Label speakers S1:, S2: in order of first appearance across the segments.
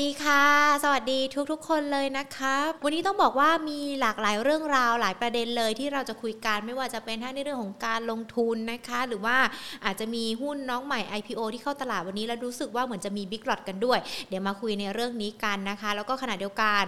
S1: ดีค่ะ สวัสดีทุกๆ คนเลยนะคะวันนี้ต้องบอกว่ามีหลากหลายเรื่องราวหลายประเด็นเลยที่เราจะคุยกันไม่ว่าจะเป็นทั้งในเรื่องของการลงทุนนะคะ หรือว่าอาจจะมีหุ้นน้องใหม่ IPO ที่เข้าตลาดวันนี้แล้วรู้สึกว่าเหมือนจะมีบิ๊กหลอดกันด้วย เดี๋ยวมาคุยในเรื่องนี้กันนะคะ แล้วก็ขณะเดียวกัน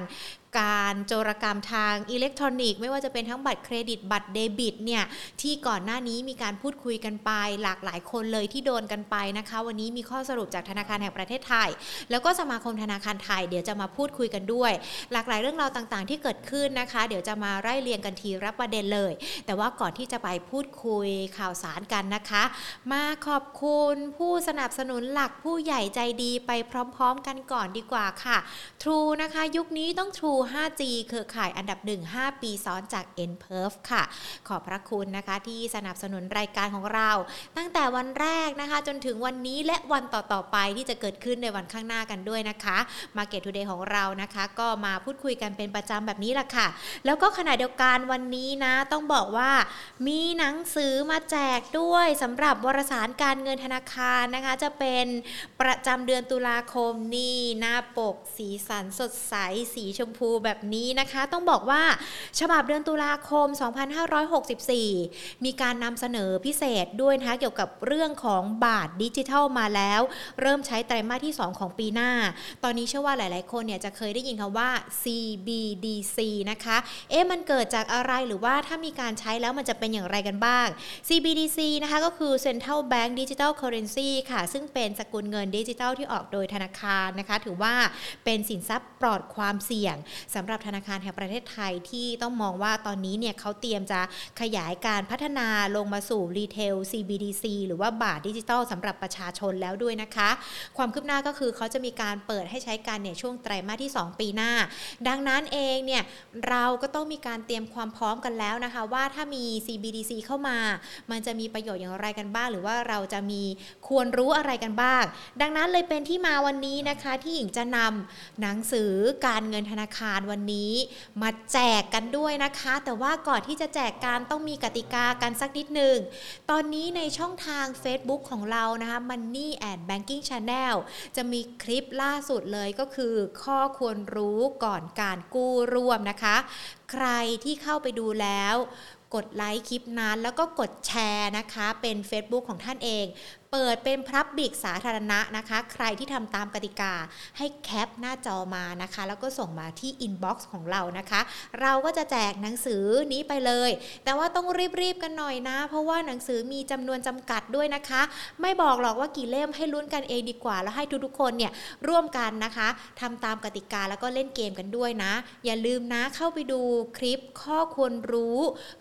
S1: การโจรกรรมทางอิเล็กทรอนิกส์ไม่ว่าจะเป็นทั้งบัตรเครดิตบัตรเดบิตเนี่ยที่ก่อนหน้านี้มีการพูดคุยกันไป หลากหลายคนเลยที่โดนกันไปนะคะ วันนี้มีข้อสรุปจากธนาคารแห่งประเทศไทย แล้วก็สมาคมธนาคารไทยเดี๋ยวจะมาพูดคุยกันด้วย หลากหลายเรื่องราวต่างๆ ที่เกิดขึ้นนะคะ เดี๋ยวจะมาไล่เรียงกันทีรับประเด็นเลย แต่ว่าก่อนที่จะไปพูดคุยข่าวสารกันนะคะ มาขอบคุณผู้สนับสนุนหลักผู้ใหญ่ใจดีไปพร้อม ๆ กันก่อนดีกว่าค่ะ True นะคะ ยุคนี้ต้อง True 5G เครือข่ายอันดับ 1 5 ปีซ้อนจาก n p e r f ค่ะ ขอบพระคุณนะคะที่สนับสนุนรายการของเรา ตั้งแต่วันแรกนะคะ จนถึงวันนี้และวันต่อ ๆ ไปที่จะเกิดขึ้นในวันข้างหน้ากันด้วยนะคะ Market Today ของเรานะคะ ก็มาพูดคุยกันเป็นประจำแบบนี้แหละค่ะ แล้วก็ขณะเดียวกันวันนี้นะ ต้องบอกว่ามีหนังสือมาแจกด้วยสำหรับวารสารการเงินธนาคารนะคะ จะเป็นประจำเดือนตุลาคมนี่หน้าปก สีสันสดใส สีชมพูแบบนี้นะคะ ต้องบอกว่าฉบับเดือนตุลาคม 2564 มีการนำเสนอพิเศษด้วยนะคะเกี่ยวกับเรื่องของบาทดิจิทัลมาแล้ว เริ่มใช้ไตรมาสที่ 2 ของปีหน้า ตอนนี้เชื่อว่าหลาย ๆ คนเนี่ยจะเคยได้ยินคำว่า CBDC นะคะ เอ๊ะมันเกิดจากอะไรหรือว่าถ้ามีการใช้แล้วมันจะเป็นอย่างไรกันบ้าง CBDC นะคะก็คือ Central Bank Digital Currency ค่ะ ซึ่งเป็นสกุลเงินดิจิทัลที่ออกโดยธนาคารนะคะ ถือว่าเป็นสินทรัพย์ปลอดความเสี่ยงสำหรับธนาคารแห่งประเทศไทยที่ต้องมองว่าตอนนี้เนี่ยเขาเตรียมจะขยายการพัฒนาลงมาสู่รีเทล CBDC หรือว่าบาทดิจิทัลสำหรับประชาชนแล้วด้วยนะคะ ความคืบหน้าก็คือเขาจะมีการเปิดให้ใช้การเนี่ยช่วงไตรมาสที่ 2 ปีหน้า ดังนั้นเองเนี่ยเราก็ต้องมีการเตรียมความพร้อมกันแล้วนะคะ ว่าถ้ามี CBDC เข้ามา มันจะมีประโยชน์อย่างไรกันบ้าง หรือว่าเราจะมีควรรู้อะไรกันบ้าง ดังนั้นเลยเป็นที่มาวันนี้นะคะที่หญิงจะนำหนังสือการเงินธนาคารวันนี้ มาแจกกันด้วยนะคะ แต่ว่าก่อนที่จะแจกการต้องมีกติกากันสักนิดหนึ่ง ตอนนี้ในช่องทาง Facebook ของเรานะคะ Money and Banking Channel จะมีคลิปล่าสุดเลยก็คือ ข้อควรรู้ก่อนการกู้ร่วมนะคะ ใครที่เข้าไปดูแล้ว กดไลค์คลิปนั้นแล้วก็กดแชร์นะคะ เป็น Facebook ของท่านเองเปิดเป็น public สาธารณะนะคะ ใครที่ทำตามกติกาให้ cap หน้าจอมานะคะ แล้วก็ส่งมาที่ inbox ของเรานะคะ เราก็จะแจกหนังสือนี้ไปเลย แต่ว่าต้องรีบๆกันหน่อยนะ เพราะว่าหนังสือมีจำนวนจำกัดด้วยนะคะ ไม่บอกหรอกว่ากี่เล่มให้ลุ้นกันเองดีกว่า แล้วให้ทุกๆคนเนี่ยร่วมกันนะคะทำตามกติกาแล้วก็เล่นเกมกันด้วยนะ อย่าลืมนะเข้าไปดูคลิปข้อควรรู้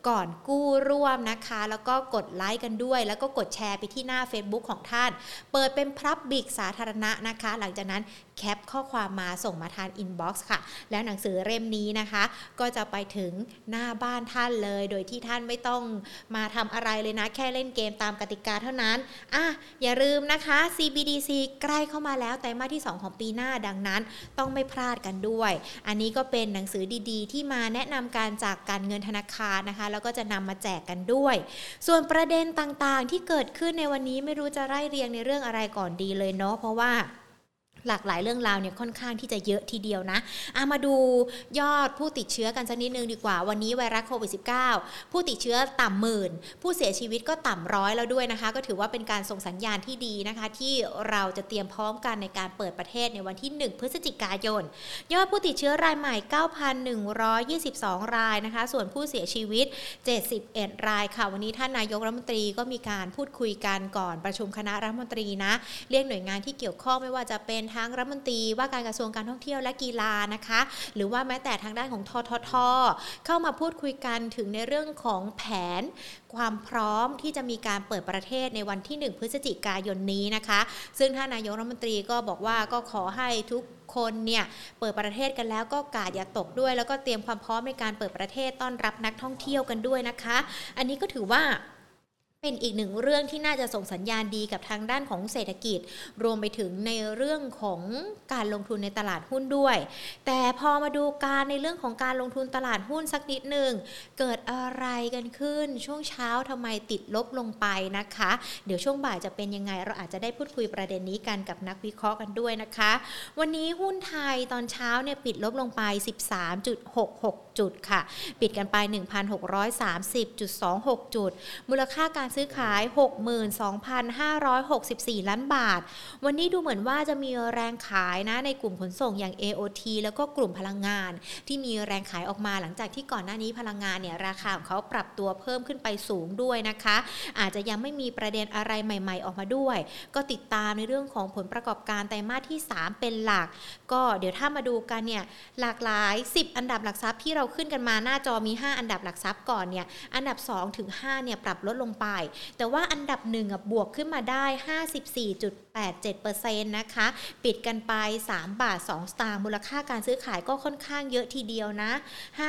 S1: ก่อนกู้ร่วมนะคะ แล้วก็กดไลค์กันด้วย แล้วก็กดแชร์ไปที่หน้า Facebook ของท่าน เปิดเป็น public สาธารณะนะคะ หลังจากนั้น cap ข้อความมาส่งมาทาง inbox ค่ะ แล้วหนังสือเล่มนี้นะคะ ก็จะไปถึงหน้าบ้านท่านเลย โดยที่ท่านไม่ต้องมาทำอะไรเลยนะ แค่เล่นเกมตามกติกาเท่านั้นอะอย่าลืมนะคะ CBDC ใกล้เข้ามาแล้วไตรมาสที่ 2 ของปีหน้าดังนั้น ต้องไม่พลาดกันด้วย อันนี้ก็เป็นหนังสือดีๆ ที่มาแนะนำการจากการเงินธนาคารนะคะ แล้วก็จะนำมาแจกกันด้วย ส่วนประเด็นต่างๆ ที่เกิดขึ้นในวันนี้ไม่รู้จะไล่เรียงในเรื่องอะไรก่อนดีเลยเนาะเพราะว่า หลากหลายเรื่องราวเนี่ยค่อนข้างที่จะเยอะทีเดียวนะอามาดูยอดผู้ติดเชื้อกันสักนิดนึงดีกว่า วันนี้ไวรัสโควิด -19 ผู้ติดเชื้อต่ำหมื่น ผู้เสียชีวิตก็ต่ำร้อยแล้วด้วยนะคะ ก็ถือว่าเป็นการส่งสัญญาณที่ดีนะคะ ที่เราจะเตรียมพร้อมกันในการเปิดประเทศในวันที่ 1 พฤศจิกายน ยอดผู้ติดเชื้อรายใหม่ 9,122 รายนะคะ ส่วนผู้เสียชีวิต 71 รายค่ะ วันนี้ท่านนายกรัฐมนตรีก็มีการพูดคุยกันก่อนประชุมคณะรัฐมนตรีนะ เรียกหน่วยงานที่เกี่ยวข้องไม่ว่าจะเป็นทงรัฐมนตรีว่าการกระทรวงการท่องเที่ยวและกีฬานะคะ หรือว่าแม้แต่ทางด้านของททท เข้ามาพูดคุยกันถึงในเรื่องของแผนความพร้อมที่จะมีการเปิดประเทศในวันที่ 1 พฤศจิกายนนี้นะคะ ซึ่งท่านนายกรัฐมนตรีก็บอกว่าก็ขอให้ทุกคนเนี่ยเปิดประเทศกันแล้วก็กาดอย่าตกด้วย แล้วก็เตรียมความพร้อมในการเปิดประเทศต้อนรับนักท่องเที่ยวกันด้วยนะคะ อันนี้ก็ถือว่า เป็นอีกหนึ่งเรื่องที่น่าจะส่งสัญญาณดีกับทางด้านของเศรษฐกิจ รวมไปถึงในเรื่องของการลงทุนในตลาดหุ้นด้วย แต่พอมาดูการในเรื่องของการลงทุนตลาดหุ้นสักนิดหนึ่งเกิดอะไรกันขึ้น ช่วงเช้าทำไมติดลบลงไปนะคะ เดี๋ยวช่วงบ่ายจะเป็นยังไง เราอาจจะได้พูดคุยประเด็นนี้กันกับนักวิเคราะห์กันด้วยนะคะ วันนี้หุ้นไทยตอนเช้าเนี่ยปิดลบลงไป 13.66 จุดค่ะ ปิดกันไป 1,630.26 จุด มูลค่าการซื้อขาย 62,564 ล้านบาท วันนี้ดูเหมือนว่าจะมีแรงขายนะในกลุ่มขนส่งอย่าง AOT แล้วก็กลุ่มพลังงาน ที่มีแรงขายออกมาหลังจากที่ก่อนหน้านี้พลังงานเนี่ยราคาของเขาปรับตัวเพิ่มขึ้นไปสูงด้วยนะคะ อาจจะยังไม่มีประเด็นอะไรใหม่ ๆ ออกมาด้วย ก็ติดตามในเรื่องของผลประกอบการไตรมาสที่ 3 เป็นหลัก ก็เดี๋ยวถ้ามาดูกันเนี่ยหลากหลาย 10 อันดับหลักทรัพย์ที่เราขึ้นกันมาหน้าจอมี 5 อันดับหลักทรัพย์ก่อนเนี่ยอันดับ 2 ถึง 5 เนี่ยปรับลดลงไป แต่ว่าอันดับหนึ่งบวกขึ้นมาได้ 54.87%นะคะ ปิดกันไป 3 บาท 2 สตางค์มูลค่าการซื้อขายก็ค่อนข้างเยอะทีเดียวนะ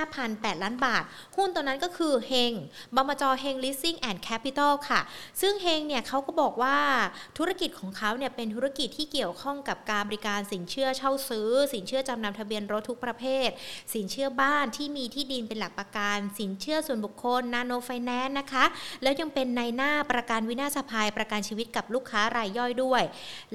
S1: 5,008 ล้านบาท หุ้นตัวนั้นก็คือเฮงบมจเฮง Leasing and Capital ค่ะ ซึ่งเฮงเนี่ยเขาก็บอกว่าธุรกิจของเขาเนี่ยเป็นธุรกิจที่เกี่ยวข้องกับการบริการสินเชื่อเช่าซื้อ สินเชื่อจำนำทะเบียนรถทุกประเภท สินเชื่อบ้านที่ที่มีที่ดินเป็นหลักประกันสินเชื่อส่วนบุคคลนาโนไฟแนนซ์นะคะ แล้วยังเป็นนายหน้าประกันวินาศภัยประกันชีวิตกับลูกค้ารายย่อยด้วย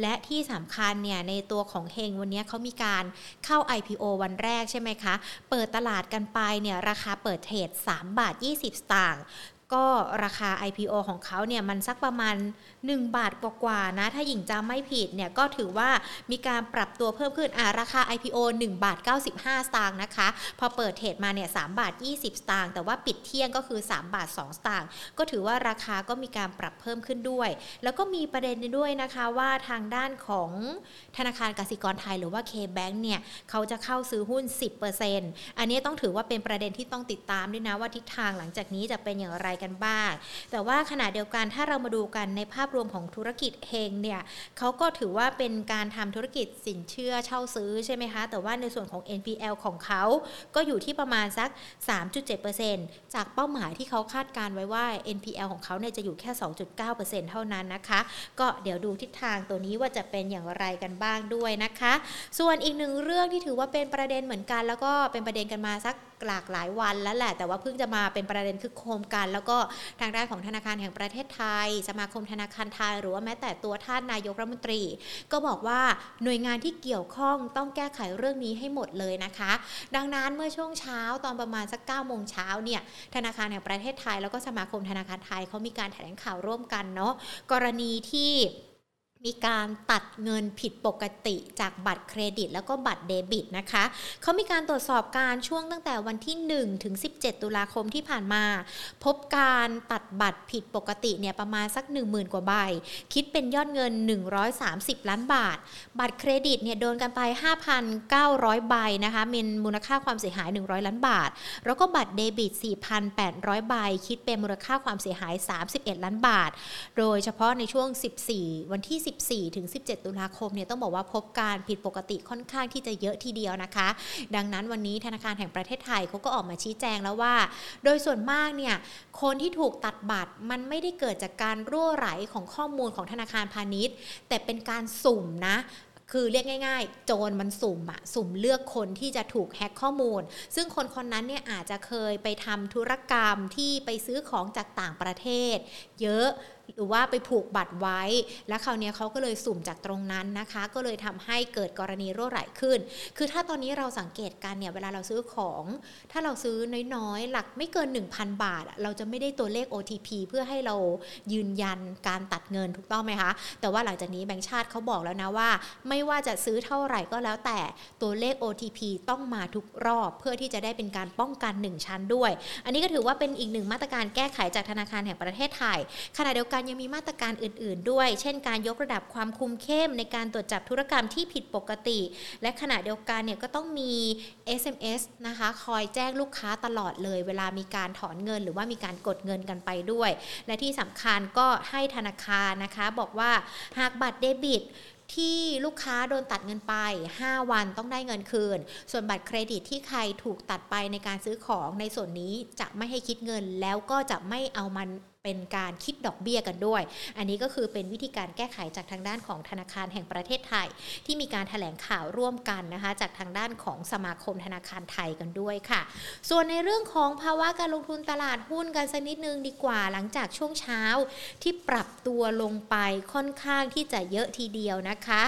S1: และที่สำคัญเนี่ยในตัวของเฮงวันนี้เขามีการเข้า IPO วันแรกใช่ไหมคะ เปิดตลาดกันไปเนี่ยราคาเปิดเทรด3บาท 20 สตางค์ ก็ราคา IPO ของเขาเนี่ยมันสักประมาณ 1 บาทกว่าๆนะ ถ้าหญิงจำไม่ผิดเนี่ยก็ถือว่ามีการปรับตัวเพิ่มขึ้นอ่าราคา IPO 1 บาท 95 สตางค์นะคะ พอเปิดเทรดมาเนี่ย3บาท 20 สตางค์แต่ว่าปิดเที่ยงก็คือ 3 บาท 2 สตางค์ก็ถือว่าราคาก็มีการปรับเพิ่มขึ้นด้วย แล้วก็มีประเด็นด้วยนะคะว่าทางด้านของธนาคารกสิกรไทยหรือว่า K-Bank เนี่ยเขาจะเข้าซื้อหุ้น 10%อันนี้ต้องถือว่าเป็นประเด็นที่ต้องติดตามด้วยนะว่าทิศทางหลังจากนี้จะเป็นอย่างไรกันบ้าง แต่ว่าขณะเดียวกันถ้าเรามาดูกันในภาพรวมของธุรกิจเฮงเนี่ยเขาก็ถือว่าเป็นการทำธุรกิจสินเชื่อเช่าซื้อใช่ไหมคะ แต่ว่าในส่วนของ NPL ของเขาก็อยู่ที่ประมาณสัก 3.7%จากเป้าหมายที่เขาคาดการไว้ว่า NPL ของเขาเนี่ยจะอยู่แค่ 2.9%เท่านั้นนะคะ ก็เดี๋ยวดูทิศทางตัวนี้ว่าจะเป็นอย่างไรกันบ้างด้วยนะคะ ส่วนอีกหนึ่งเรื่องที่ถือว่าเป็นประเด็นเหมือนกัน แล้วก็เป็นประเด็นกันมาสัก หลากหลายวันแล้วแหละ แต่ว่าเพิ่งจะมาเป็นประเด็นคือโคมกันแล้วก็ทางด้านของธนาคารแห่งประเทศไทย สมาคมธนาคารไทย หรือว่าแม้แต่ตัวท่านนายกรัฐมนตรี ก็บอกว่าหน่วยงานที่เกี่ยวข้องต้องแก้ไขเรื่องนี้ให้หมดเลยนะคะ ดังนั้นเมื่อช่วงเช้าตอนประมาณสัก9ก้าโมงเช้าเนี่ยธนาคารแห่งประเทศไทย แล้วก็สมาคมธนาคารไทยเขามีการแถลงข่าวร่วมกันเนาะกรณีที่ มีการตัดเงินผิดปกติจากบัตรเครดิต แล้วก็บัตรเดบิตนะคะ เขามีการตรวจสอบการช่วงตั้งแต่วันที่ 1 ถึง 17 ตุลาคมที่ผ่านมา พบการตัดบัตรผิดปกติเนี่ยประมาณสัก 10,000 กว่าใบ คิดเป็นยอดเงิน 130 ล้านบาท บัตรเครดิตเนี่ยโดนกันไป 5,900 ใบนะคะมีมูลค่าความเสียหาย 100 ล้านบาท แล้วก็บัตรเดบิต 4,800 ใบ คิดเป็นมูลค่าความเสียหาย 31 ล้านบาท โดยเฉพาะในช่วง 14 วันที่14 ถึง 17 ตุลาคมเนี่ยต้องบอกว่าพบการผิดปกติค่อนข้างที่จะเยอะทีเดียวนะคะ ดังนั้นวันนี้ธนาคารแห่งประเทศไทยเขาก็ออกมาชี้แจงแล้วว่า โดยส่วนมากเนี่ยคนที่ถูกตัดบัตรมันไม่ได้เกิดจากการรั่วไหลของข้อมูลของธนาคารพาณิชย์ แต่เป็นการสุ่มนะคือเรียกง่ายๆ โจรมันสุ่มอะสุ่มเลือกคนที่จะถูกแฮ็กข้อมูล ซึ่งคนคนนั้นเนี่ยอาจจะเคยไปทำธุรกรรมที่ไปซื้อของจากต่างประเทศ เยอะ หรือว่าไปผูกบัตรไว้ แล้วคราวนี้เขาก็เลยสุ่มจากตรงนั้นนะคะ ก็เลยทำให้เกิดกรณีรั่วไหลขึ้น คือถ้าตอนนี้เราสังเกตกันเนี่ยเวลาเราซื้อของ ถ้าเราซื้อน้อยๆ หลักไม่เกิน 1,000 บาท เราจะไม่ได้ตัวเลข OTP เพื่อให้เรายืนยันการตัดเงินถูกต้องไหมคะ แต่ว่าหลังจากนี้แบงค์ชาติเขาบอกแล้วนะว่า ไม่ว่าจะซื้อเท่าไหร่ก็แล้วแต่ตัวเลข OTP ต้องมาทุกรอบ เพื่อที่จะได้เป็นการป้องกัน 1 ชั้นด้วย อันนี้ก็ถือว่าเป็นอีกหนึ่งมาตรการแก้ไขจากธนาคารแห่งประเทศไทยขณะเดียวกันยังมีมาตรการอื่น ๆ ด้วย เช่น การยกระดับความคุมเข้มในการตรวจจับธุรกรรมที่ผิดปกติ และขณะเดียวกันเนี่ยก็ต้องมี SMS นะคะคอยแจ้งลูกค้าตลอดเลย เวลามีการถอนเงิน หรือว่ามีการกดเงินกันไปด้วย และที่สำคัญก็ให้ธนาคารนะคะบอกว่าหากบัตรเดบิตที่ลูกค้าโดนตัดเงินไป 5 วันต้องได้เงินคืน ส่วนบัตรเครดิตที่ใครถูกตัดไปในการซื้อของในส่วนนี้จะไม่ให้คิดเงินแล้วก็จะไม่เอามัน เป็นการคิดดอกเบี้ยกันด้วย อันนี้ก็คือเป็นวิธีการแก้ไขจากทางด้านของธนาคารแห่งประเทศไทย ที่มีการถแถลงข่าวร่วมกันนะคะจากทางด้านของสมาคมธนาคารไทยกันด้วยค่ะ ส่วนในเรื่องของภาวะการลงทุนตลาดหุ้นกันสักนิดนึงดีกว่าหลังจากช่วงเช้าที่ปรับตัวลงไปค่อนข้างที่จะเยอะทีเดียวนะคะ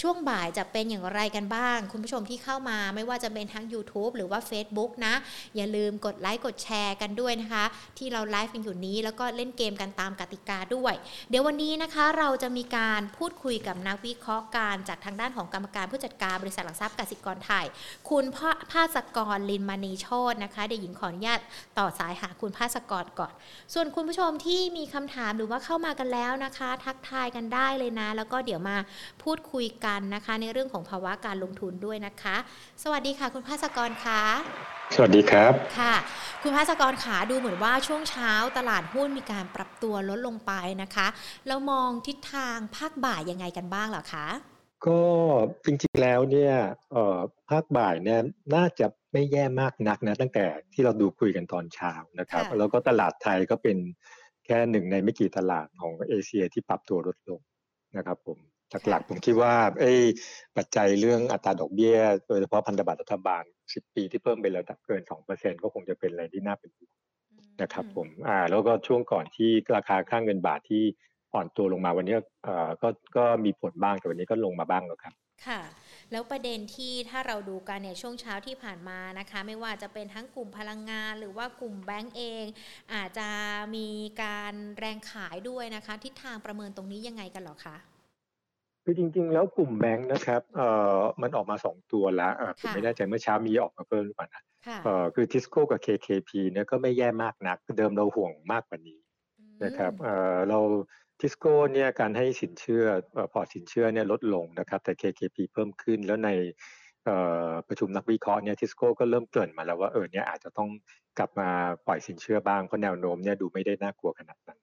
S1: ช่วงบ่ายจะเป็นอย่างไรกันบ้าง คุณผู้ชมที่เข้ามาไม่ว่าจะเป็นทั้ง YouTube หรือว่า Facebook นะ อย่าลืมกดไลค์กดแชร์กันด้วยนะคะ ที่เราไลฟ์กันอยู่นี้แล้วก็เล่นเกมกันตามกติกาด้วย เดี๋ยววันนี้นะคะเราจะมีการพูดคุยกับนักวิเคราะห์การจากทางด้านของกรรมการผู้จัดการบริษัทหลักทรัพย์กสิกรไทย คุณภาสกรลินมณีโชตนะคะเดี๋ยวหญิงขออนุญาตต่อสายหาคุณภาสกรก่อน ส่วนคุณผู้ชมที่มีคำถามหรือว่าเข้ามากันแล้วนะคะ ทักทายกันได้เลยนะ แล้วก็เดี๋ยวมาพูดคุยกันนะคะ ในเรื่องของภาวะการลงทุนด้วยนะคะ สวัสดีค่ะ คุณภาสกรคะ
S2: สวัสดีครับ
S1: ค่ะ คุณภาสกรขาดูเหมือนว่าช่วงเช้าตลาดหุ้นมีการปรับตัวลดลงไปนะคะแล้วมองทิศทางภาคบ่ายยังไงกันบ้างเหรอคะ
S2: ก็จริงๆแล้วเนี่ยเอ่อภาคบ่ายเนี่ยน่าจะไม่แย่มากนักนะตั้งแต่ที่เราดูคุยกันตอนเช้านะครับ แล้วก็ตลาดไทยก็เป็นแค่หนึ่งในไม่กี่ตลาดของเอเชียที่ปรับตัวลดลงนะครับผม หลักๆผมคิดว่าไอ้ปัจจัยเรื่องอัตราดอกเบี้ย โดยเฉพาะพันธบัตรรัฐบาล 10 ปีที่เพิ่มไประดับเกิน 2%ก็คงจะเป็นอะไรที่น่าเป็นห่วงนะครับผมอ่าแล้วก็ช่วงก่อนที่ราคาค่างเงินบาทที่อ่อนตัวลงมาวันนี้เอ่อก็ก็มีผลบ้างแต่วันนี้ก็ลงมาบ้างแล้วครับ
S1: ค่ะ แล้วประเด็นที่ถ้าเราดูกันเนี่ยช่วงเช้าที่ผ่านมานะคะ ไม่ว่าจะเป็นทั้งกลุ่มพลังงาน หรือว่ากลุ่มแบงก์เอง อาจจะมีการแรงขายด้วยนะคะ ทิศทางประเมินตรงนี้ยังไงกันหรอคะ
S2: คือจริง ๆ แล้วกลุ่มแบงค์นะครับเอ่อมันออกมาสองตัวแล้วผมไม่แน่ใจเมื่อเช้ามีออกมาเพิ่มหรือเปล่านะเอ่อคือทิสโก้กับ KKP เนี่ยก็ไม่แย่มากนักเดิมเราห่วงมากกว่านี้นะครับเอ่อเราทิสโก้เนี่ยการให้สินเชื่อพอสินเชื่อเนี่ยลดลงนะครับแต่ KKP เพิ่มขึ้นแล้วในประชุมนักวิเคราะห์เนี่ยทิสโก้ก็เริ่มเกริ่นมาแล้วว่าเออเนี่ยอาจจะต้องกลับมาปล่อยสินเชื่อบ้างเพราะแนวโน้มเนี่ยดูไม่ได้น่ากลัวขนาดนั้น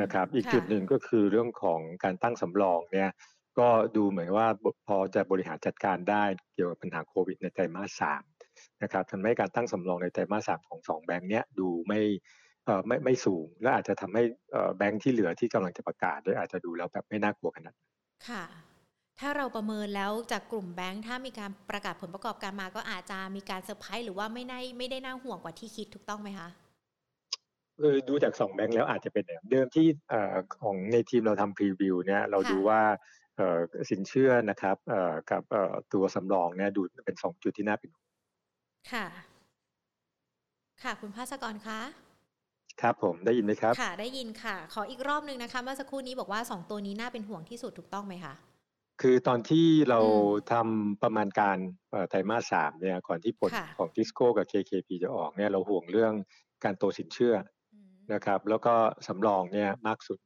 S2: นะครับอีกจุดหนึ่งก็คือเรื่องของการตั้งสำรองเนี่ย ก็ดูเหมือนว่าพอจะบริหารจัดการได้เกี่ยวกับปัญหาโควิดในไตรมาสสามนะครับทำให้การตั้งสำรองในไตรมาสสามของสองแบงค์เนี้ยดูไม่เอ่อไม่ไม่สูง และอาจจะทำให้แบงค์ที่เหลือที่กำลังจะประกาศด้วยอาจจะดูแล้วแบบไม่น่ากลัวขนาด
S1: ค่ะ ถ้าเราประเมินแล้วจากกลุ่มแบงค์ถ้ามีการประกาศผลประกอบการมาก็อาจจะมีการเซอร์ไพรส์หรือว่าไม่ได้ไม่ได้น่าห่วงกว่าที่คิดถูกต้องไหมคะ
S2: คือดูจากสองแบงค์แล้วอาจจะเป็นเดิมที่ของในทีมเราทำพรีวิวเนี่ยเราดูว่า สินเชื่อนะครับกับตัวสำรองเนี่ยดูเป็นสองจุดที่น่าเป็นห่วง
S1: ค่ะ ค่ะ คุณภาสกรคะ
S2: ครับผมได้ยินไหมครับ
S1: ค่ะ ได้ยินค่ะ ขออีกรอบหนึ่งนะคะเมื่อสักครู่นี้บอกว่าสองตัวนี้น่าเป็นห่วงที่สุดถูกต้องไหมคะ
S2: คือตอนที่เราทำประมาณการไตรมาสสามเนี่ยก่อนที่ผลของทิสโก้กับ KKP จะออกเนี่ยเราห่วงเรื่องการโตสินเชื่อนะครับ แล้วก็สำรองเนี่ยมากสุด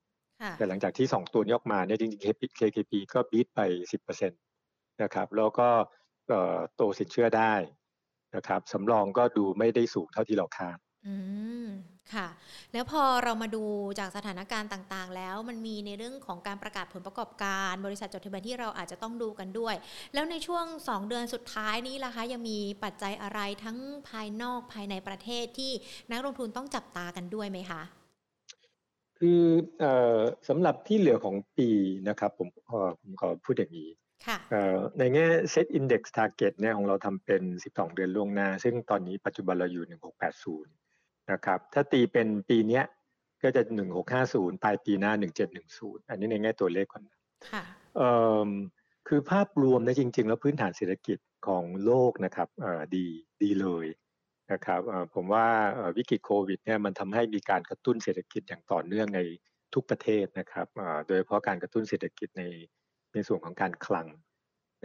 S2: แต่หลังจากที่ 2 ตัวนี้ออกมาเนี่ยจริงๆ KKP ก็บีทไป 10%นะครับแล้วก็โตสินเชื่อได้นะครับสำรองก็ดูไม่ได้สูงเท่าที่เราคาด
S1: อืมค่ะ แล้วพอเรามาดูจากสถานการณ์ต่างๆ แล้วมันมีในเรื่องของการประกาศผลประกอบการ บริษัทจดทะเบียนที่เราอาจจะต้องดูกันด้วย แล้วในช่วง 2 เดือนสุดท้ายนี้ล่ะคะ ยังมีปัจจัยอะไรทั้งภายนอกภายในประเทศที่นักลงทุนต้องจับตากันด้วยไหมคะ
S2: คืออสำหรับที่เหลือของปีนะครับผมขอผมขอพูดอย่างนี้ในแง่ Set Index Target เนี่ยของเราทำเป็น 12 เดือนล่วงหน้า ซึ่งตอนนี้ปัจจุบันเราอยู่ 1680 นะครับ ถ้าตีเป็นปีนี้ก็จะ 1650 ปลายปีหน้า 1710 อันนี้ในแง่ตัวเลขก่อนคือภาพรวมนะจริง ๆ แล้วพื้นฐานเศรษฐกิจของโลกนะครับดีดีเลย นะครับผมว่าวิกฤตโควิดเนี่ยมันทำให้มีการกระตุ้นเศรษฐกิจอย่างต่อเนื่องในทุกประเทศนะครับโดยเฉพาะการกระตุ้นเศรษฐกิจในในส่วนของการคลัง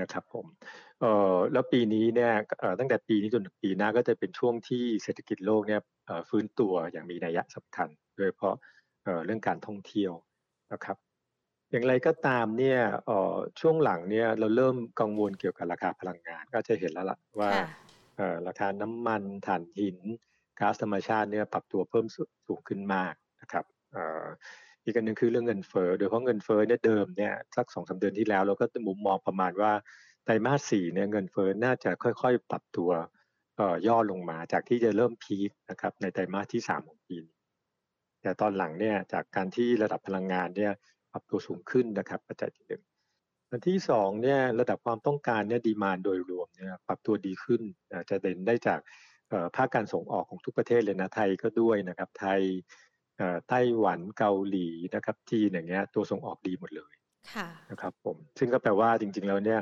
S2: นะครับผมแล้วปีนี้เนี่ยตั้งแต่ปีนี้จนถึงปีหน้าก็จะเป็นช่วงที่เศรษฐกิจโลกเนี่ยฟื้นตัวอย่างมีนัยสำคัญ โดยเฉพาะเรื่องการท่องเที่ยวนะครับอย่างไรก็ตามเนี่ยช่วงหลังเนี่ยเราเริ่มกังวลเกี่ยวกับราคาพลังงาน ก็จะเห็นแล้วล่ะว่า ราคาน้ำมันถ่านหินก๊าซธรรมชาติเนี่ยปรับตัวเพิ่มสูงขึ้นมากนะครับอีกอันหนึ่งคือเรื่องเงินเฟ้อโดยเฉพาะเงินเฟ้อเนี่ยเดิมเนี่ยสักสองสาเดือนที่แล้วเราก็มุมมองประมาณว่าไตรมาสสี่เนี่ยเงินเฟ้อน่าจะค่อยๆ ปรับตัวย่อลงมาจากที่จะเริ่มพีคนะครับในไตรมาสที่สามของปีนี้แต่ตอนหลังเนี่ยจากการที่ระดับพลังงานเนี่ยปรับตัวสูงขึ้นนะครับปัจจัยที่หนึ่ง อันที่สองเนี่ยระดับความต้องการเนี่ยดีมานโดยรวมเนี่ยปรับตัวดีขึ้นจะเด่นได้จากภาคการส่งออกของทุกประเทศเลยนะไทยก็ด้วยนะครับไทยไต้หวันเกาหลีนะครับจีนอย่างเงี้ยตัวส่งออกดีหมดเลยนะครับผมซึ่งก็แปลว่าจริงๆแล้วเนี่ย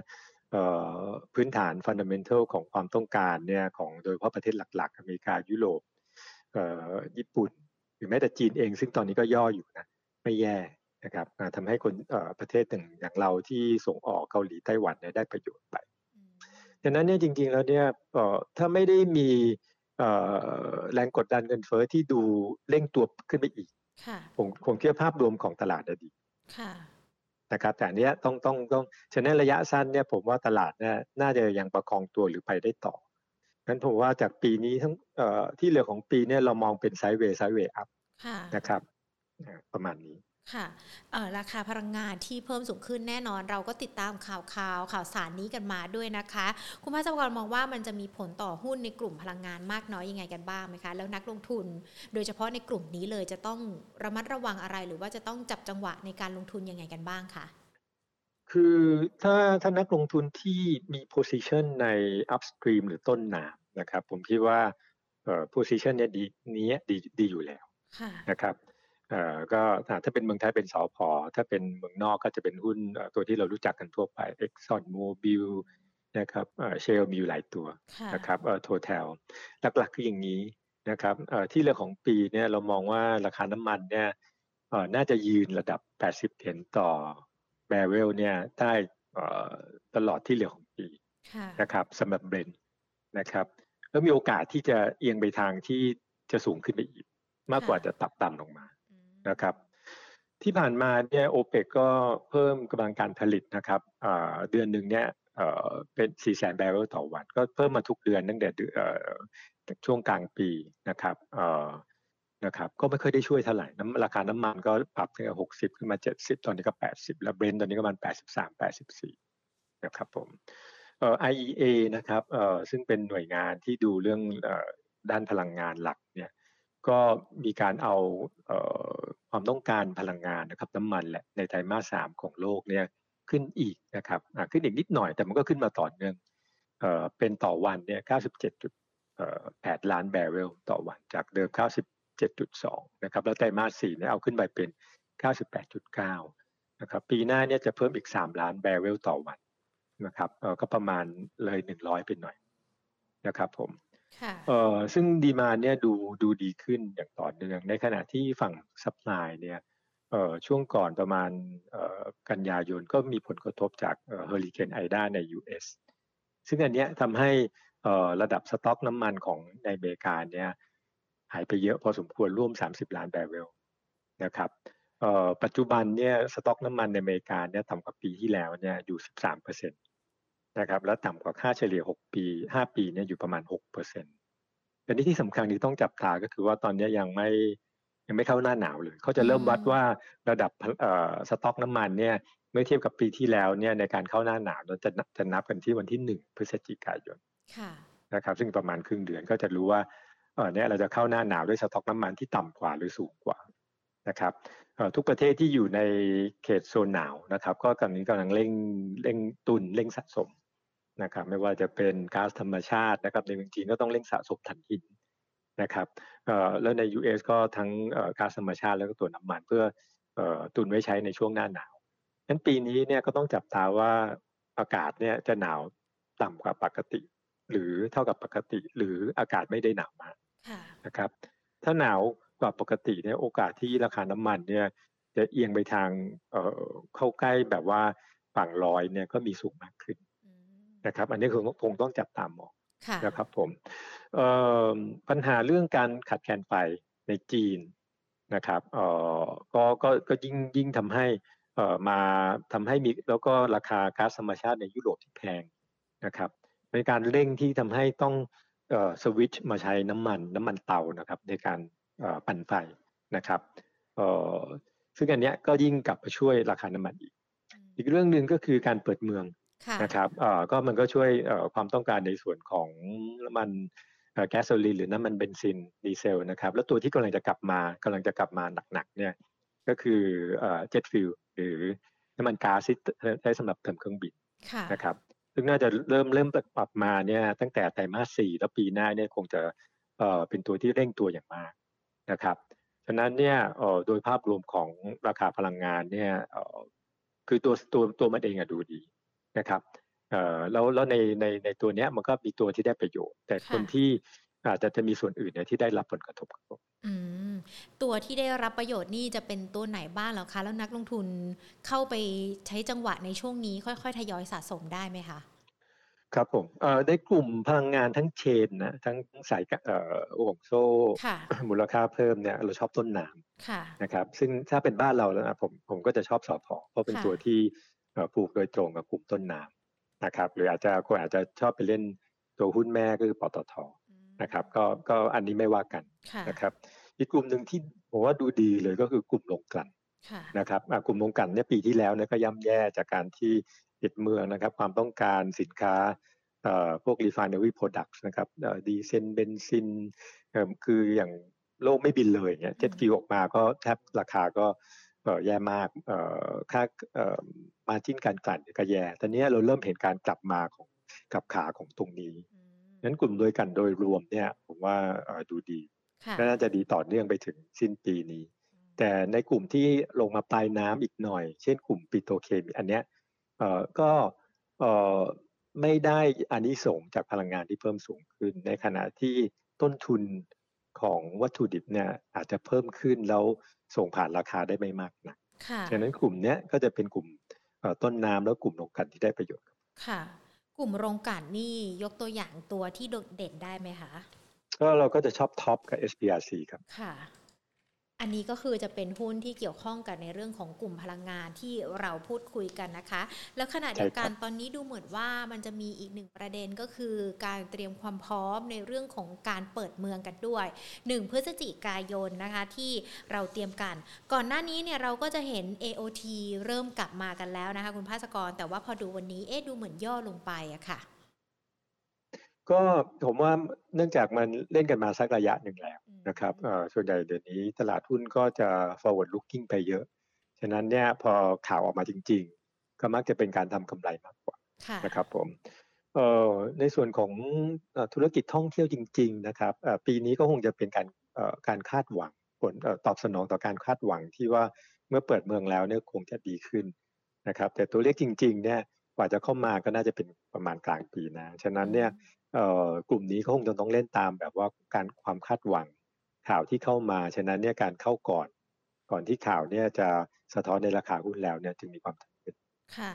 S2: พื้นฐานฟันดัมเมนทัลของความต้องการเนี่ยของโดยเฉพาะประเทศหลักๆ อเมริกายุโรปญี่ปุ่น หรือแม้แต่จีนเอง ซึ่งตอนนี้ก็ย่ออยู่นะไม่แย่ นะครับทำให้คนประเทศหนึ่งอย่างเราที่ส่งออกเกาหลีไต้หวันเนี่ยได้ประโยชน์ไปดังนั้นเนี่ยจริง ๆ แล้วเนี่ยถ้าไม่ได้มีแรงกดดันเงินเฟ้อที่ดูเร่งตัวขึ้นไปอีกผมผมคิดภาพรวมของตลาดดีนะครับแต่เนี้ยต้องต้องต้องฉะนั้นระยะสั้นเนี่ยผมว่าตลาดเนี่ยน่าจะยังประคองตัวหรือไปได้ต่องั้นผมว่าจากปีนี้ทั้งเอ่อที่เหลือของปีเนี่ยเรามองเป็นไซด์เวย์ไซด์เวย์อัพนะครับประมาณนี้
S1: ค่ะราคาพลังงานที่เพิ่มสูงขึ้นแน่นอน เราก็ติดตามข่าวข่าวข่าวสารนี้กันมาด้วยนะคะ คุณพาสกรมองว่ามันจะมีผลต่อหุ้นในกลุ่มพลังงานมากน้อยยังไงกันบ้างไหมคะ แล้วนักลงทุน โดยเฉพาะในกลุ่มนี้เลยจะต้องระมัดระวังอะไร หรือว่าจะต้องจับจังหวะในการลงทุนยังไงกันบ้างคะ
S2: คือถ้าถ้านักลงทุนที่มี position ใน upstream หรือต้นน้ำนะครับ ผมคิดว่าเอ่อ position เนี้ยดีนี้ดีดีอยู่แล้วนะครับ เอ่อก็ถ้าเป็นเมืองไทยเป็นสอพอถ้าเป็นเมืองนอกก็จะเป็นหุ้นตัวที่เรารู้จักกันทั่วไป Exxon Mobil นะครับเอ่อเชลมีอยู่หลายตัวนะครับเอ่อ Total หลักๆคืออย่างนี้นะครับเอ่อที่เรื่องของปีเนี่ยเรามองว่าราคาน้ำมันเนี่ยเอ่อน่าจะยืนระดับ 80 เหรียญต่อแบเรลเนี่ยได้ตลอดที่เหลือของปีนะครับสำหรับเบรนนะครับแล้วมีโอกาสที่จะเอียงไปทางที่จะสูงขึ้นไปอีก มากกว่าจะตับต่ำลงมา นะครับ ที่ผ่านมาเนี่ยโอเปกก็เพิ่มกำลังการผลิตนะครับเดือนหนึ่งเนี่ยเป็น 4 แสนแบเรลต่อวัน ก็เพิ่มมาทุกเดือนตั้งแต่ช่วงกลางปีนะครับนะครับ ก็ไม่เคยได้ช่วยเท่าไหร่น้ำราคาน้ำมันก็ปรับตั้งแต่หกสิบขึ้นมาเจ็ดสิบตอนนี้ก็แปดสิบแล้วเบรนตอนนี้ก็มันแปดสิบสามแปดสิบสี่นะครับผมเอ่อ IEA นะครับเอ่อซึ่งเป็นหน่วยงานที่ดูเรื่องอด้านพลังงานหลักเนี่ย ก็มีการเอาเออความต้องการพลังงานนะครับน้ำมันแหละในไตรมาสสามของโลกเนี่ยขึ้นอีกนะครับขึ้นอีกนิดหน่อยแต่มันก็ขึ้นมาต่อเนื่องเออเป็นต่อวันเนี่ย 97.8 ล้านแบเรลต่อวันจากเดิม 97.2 นะครับ แล้วไตรมาส4เนี่ยเอาขึ้นไปเป็น 98.9 นะครับ ปีหน้าเนี่ยจะเพิ่มอีก 3 ล้านแบเรลต่อวันนะครับก็ประมาณเลย 100 เป็นหน่อยนะครับผม เออซึ่งดีมาเนี่ยดูดูดีขึ้นอย่างต่อเนื่อง ในขณะที่ฝั่งsupply เนี่ยเออช่วงก่อนประมาณเออกันยายนก็มีผลกระทบจากเฮอริเคนไอดาใน US ซึ่งอันนี้ทำให้ระดับสต็อกน้ำมันของในอเมริกาเนี่ยหายไปเยอะพอสมควรร่วม 30 ล้านแบเรลนะครับปัจจุบันเนี่ยสต็อกน้ำมันในอเมริกาเนี่ยต่ำกว่าปีที่แล้วเนี่ยอยู่ 13เปอร์เซ็นต์ นะครับแล้วต่ำกว่าค่าเฉลี่ย 6 ปี 5 ปีเนี่ยอยู่ประมาณ6เปอร์เซ็นต์แต่นี้ที่สำคัญที่ต้องจับตาก็คือว่าตอนนี้ยังไม่ยังไม่เข้าหน้าหนาวเลย เขาจะเริ่มวัดว่าระดับสต็อกน้ำมันเนี่ยเมื่อเทียบกับปีที่แล้วเนี่ยในการเข้าหน้าหนาวเราจะจะนับกันที่วันที่1พฤศจิกายนนะครับซึ่งประมาณครึ่งเดือนก็จะรู้ว่าเออเนี่ยเราจะเข้าหน้าหนาวด้วยสต็อกน้ำมันที่ต่ำกว่าหรือสูงกว่านะครับทุกประเทศที่อยู่ในเขตโซนหนาวนะครับ ก็ตอนนี้กำลังเร่งเร่งตุนเร่งสะสม นะครับไม่ว่าจะเป็นก๊าซธรรมชาตินะครับในเมืองจีนก็ต้องเร่งสะสมถ่านหินนะครับแล้วใน US ก็ทั้งก๊าซธรรมชาติแล้วก็ตัวน้ำมันเพื่อตุนไว้ใช้ในช่วงหน้าหนาวนั้นปีนี้เนี่ยก็ต้องจับตาว่าอากาศเนี่ยจะหนาวต่ำกว่าปกติ หรือเท่ากับปกติ หรืออากาศไม่ได้หนาวมากนะครับ ถ้าหนาวกว่าปกติเนี่ยโอกาสที่ราคาน้ำมันเนี่ยจะเอียงไปทางเอ่อเข้าใกล้แบบว่าฝั่งลอยเนี่ยก็มีสูงมากขึ้น นะครับ อันนี้คงคงต้องจับตามมองนะครับผมปัญหาเรื่องการขัดแคลนไฟในจีนนะครับเอ่อก็ก็ก็ยิ่งยิ่งทำให้เอ่อมาทำให้มีแล้วก็ราคาก๊าซธรรมชาติในยุโรปที่แพงนะครับในการเร่งที่ทำให้ต้องสวิตช์มาใช้น้ำมันน้ำมันเตานะครับในการปั่นไฟนะครับซึ่งอันนี้ก็ยิ่งกลับมาช่วยราคาน้ำมันอีก อีกเรื่องหนึ่งก็คือการเปิดเมือง นะครับก็มันก็ช่วยความต้องการในส่วนของน้ำมันแก๊สโซลีนหรือน้ำมันเบนซินดีเซลนะครับ แล้วตัวที่กำลังจะกลับมากำลังจะกลับมาหนักๆเนี่ยก็คือ jet fuel หรือน้ำมันก๊าดที่ใช้สำหรับเติมเครื่องบินนะครับซึ่งน่าจะเริ่มเริ่มปรับมาเนี่ยตั้งแต่ไตรมาสสี่แล้วปีหน้าเนี่ยคงจะเอ่อเป็นตัวที่เร่งตัวอย่างมากนะครับฉะนั้นเนี่ยเอ่อโดยภาพรวมของราคาพลังงานเนี่ยเอ่อคือตัวตัวตัวมันเองอะดูดี นะครับเอ่อแล้วแล้วในในในตัวเนี้ยมันก็มีตัวที่ได้ประโยชน์ แต่คนที่อาจจะจะมีส่วนอื่นเนี่ยที่ได้รับผลกระทบครับ
S1: อืมตัวที่ได้รับประโยชน์นี่จะเป็นตัวไหนบ้างแล้วคะ แล้วนักลงทุนเข้าไปใช้จังหวะในช่วงนี้ค่อยๆ ทยอยสะสมได้ไหมคะ
S2: ครับผมเอ่อในกลุ่มพลังงานทั้งเชนนะทั้งสายเอ่อห่วงโซ่มูลค่าเพิ่มเนี่ยเราชอบต้นน้ำนะครับซึ่งถ้าเป็นบ้านเราแล้วนะผมผมก็จะชอบสอพอเพราะเป็นตัวที่ ผูกโดยตรงกับกลุ่มต้นน้ำนะครับ หรืออาจจะคนอาจจะชอบไปเล่นตัวหุ้นแม่ก็คือปตทนะครับก็ก็อันนี้ไม่ว่ากันนะครับอีกกลุ่มหนึ่งที่ผมว่าดูดีเลยก็คือกลุ่มลงกลั่นนะครับกลุ่มลงกลั่นเนี่ยปีที่แล้วเนี่ยก็ย่ำแย่จากการที่ปิดเมืองนะครับ ความต้องการสินค้าพวก refinery products นะครับดีเซนเบนซินคืออย่างโลกไม่บินเลยเนี่ยเจ็ตฟิวออกมาก็แทบราคาก็ แย่มากค่ามาจิ้นการกลั่นก็แย่ตอนนี้เราเริ่มเห็นการกลับมาของกับขาของตรงนี้นั้นกลุ่มโดยกันโดยรวมเนี่ยผมว่าดูดีก็น่าจะดีต่อเนื่องไปถึงสิ้นปีนี้ แต่ในกลุ่มที่ลงมาปลายน้ำอีกหน่อย เช่นกลุ่มปิโตเคมีอันเนี้ยเอ่อก็เอ่อไม่ได้อานิสงจากพลังงานที่เพิ่มสูงขึ้น ในขณะที่ต้นทุน ของวัตถุดิบเนี่ยอาจจะเพิ่มขึ้นแล้วส่งผ่านราคาได้ไม่มากนะฉะนั้นกลุ่มนี้ก็จะเป็นกลุ่มต้นน้ำแล้วกลุ่มโรงกลั่นที่ได้ประโยชน์
S1: ค่ะ กลุ่มโรงกลั่นนี่ยกตัวอย่างตัวที่โดดเด่นได้ไหมคะ
S2: ก็เราก็จะชอบท็อปกับ SPRC ครับ
S1: ค่ะ อันนี้ก็คือจะเป็นหุ้นที่เกี่ยวข้องกับในเรื่องของกลุ่มพลังงานที่เราพูดคุยกันนะคะ แล้วขณะเดียวกันตอนนี้ดูเหมือนว่ามันจะมีอีกหนึ่งประเด็นก็คือการเตรียมความพร้อมในเรื่องของการเปิดเมืองกันด้วย 1 พฤศจิกายนนะคะที่เราเตรียมกัน ก่อนหน้านี้เนี่ยเราก็จะเห็น AOT เริ่มกลับมากันแล้วนะคะคุณภาสกร แต่ว่าพอดูวันนี้เอ๊ะดูเหมือนย่อลงไปอะค่ะ
S2: ก็ผมว่าเนื่องจากมันเล่นกันมาสักระยะหนึ่งแล้วนะครับส่วนใหญ่เดี๋ยวนี้ตลาดหุ้นก็จะ forward looking ไปเยอะ ฉะนั้นเนี่ยพอข่าวออกมาจริง ๆ ก็มักจะเป็นการทำกำไรมากกว่านะครับผมในส่วนของธุรกิจท่องเที่ยวจริง ๆ นะครับปีนี้ก็คงจะเป็นการการคาดหวังผลตอบสนองต่อการคาดหวังที่ว่าเมื่อเปิดเมืองแล้วเนี่ยคงจะดีขึ้นนะครับ แต่ตัวเลขจริง ๆ เนี่ยกว่าจะเข้ามาก็น่าจะเป็นประมาณกลางปีนะ ฉะนั้นเนี่ย กลุ่มนี้เขาคงจะต้องเล่นตามแบบว่าการความคาดหวังข่าวที่เข้ามา ฉะนั้นเนี่ยการเข้าก่อน ก่อนที่ข่าวเนี่ยจะสะท้อนในราคาหุ้นแล้วเนี่ยจึงมีความสำคัญ
S1: ค่ะ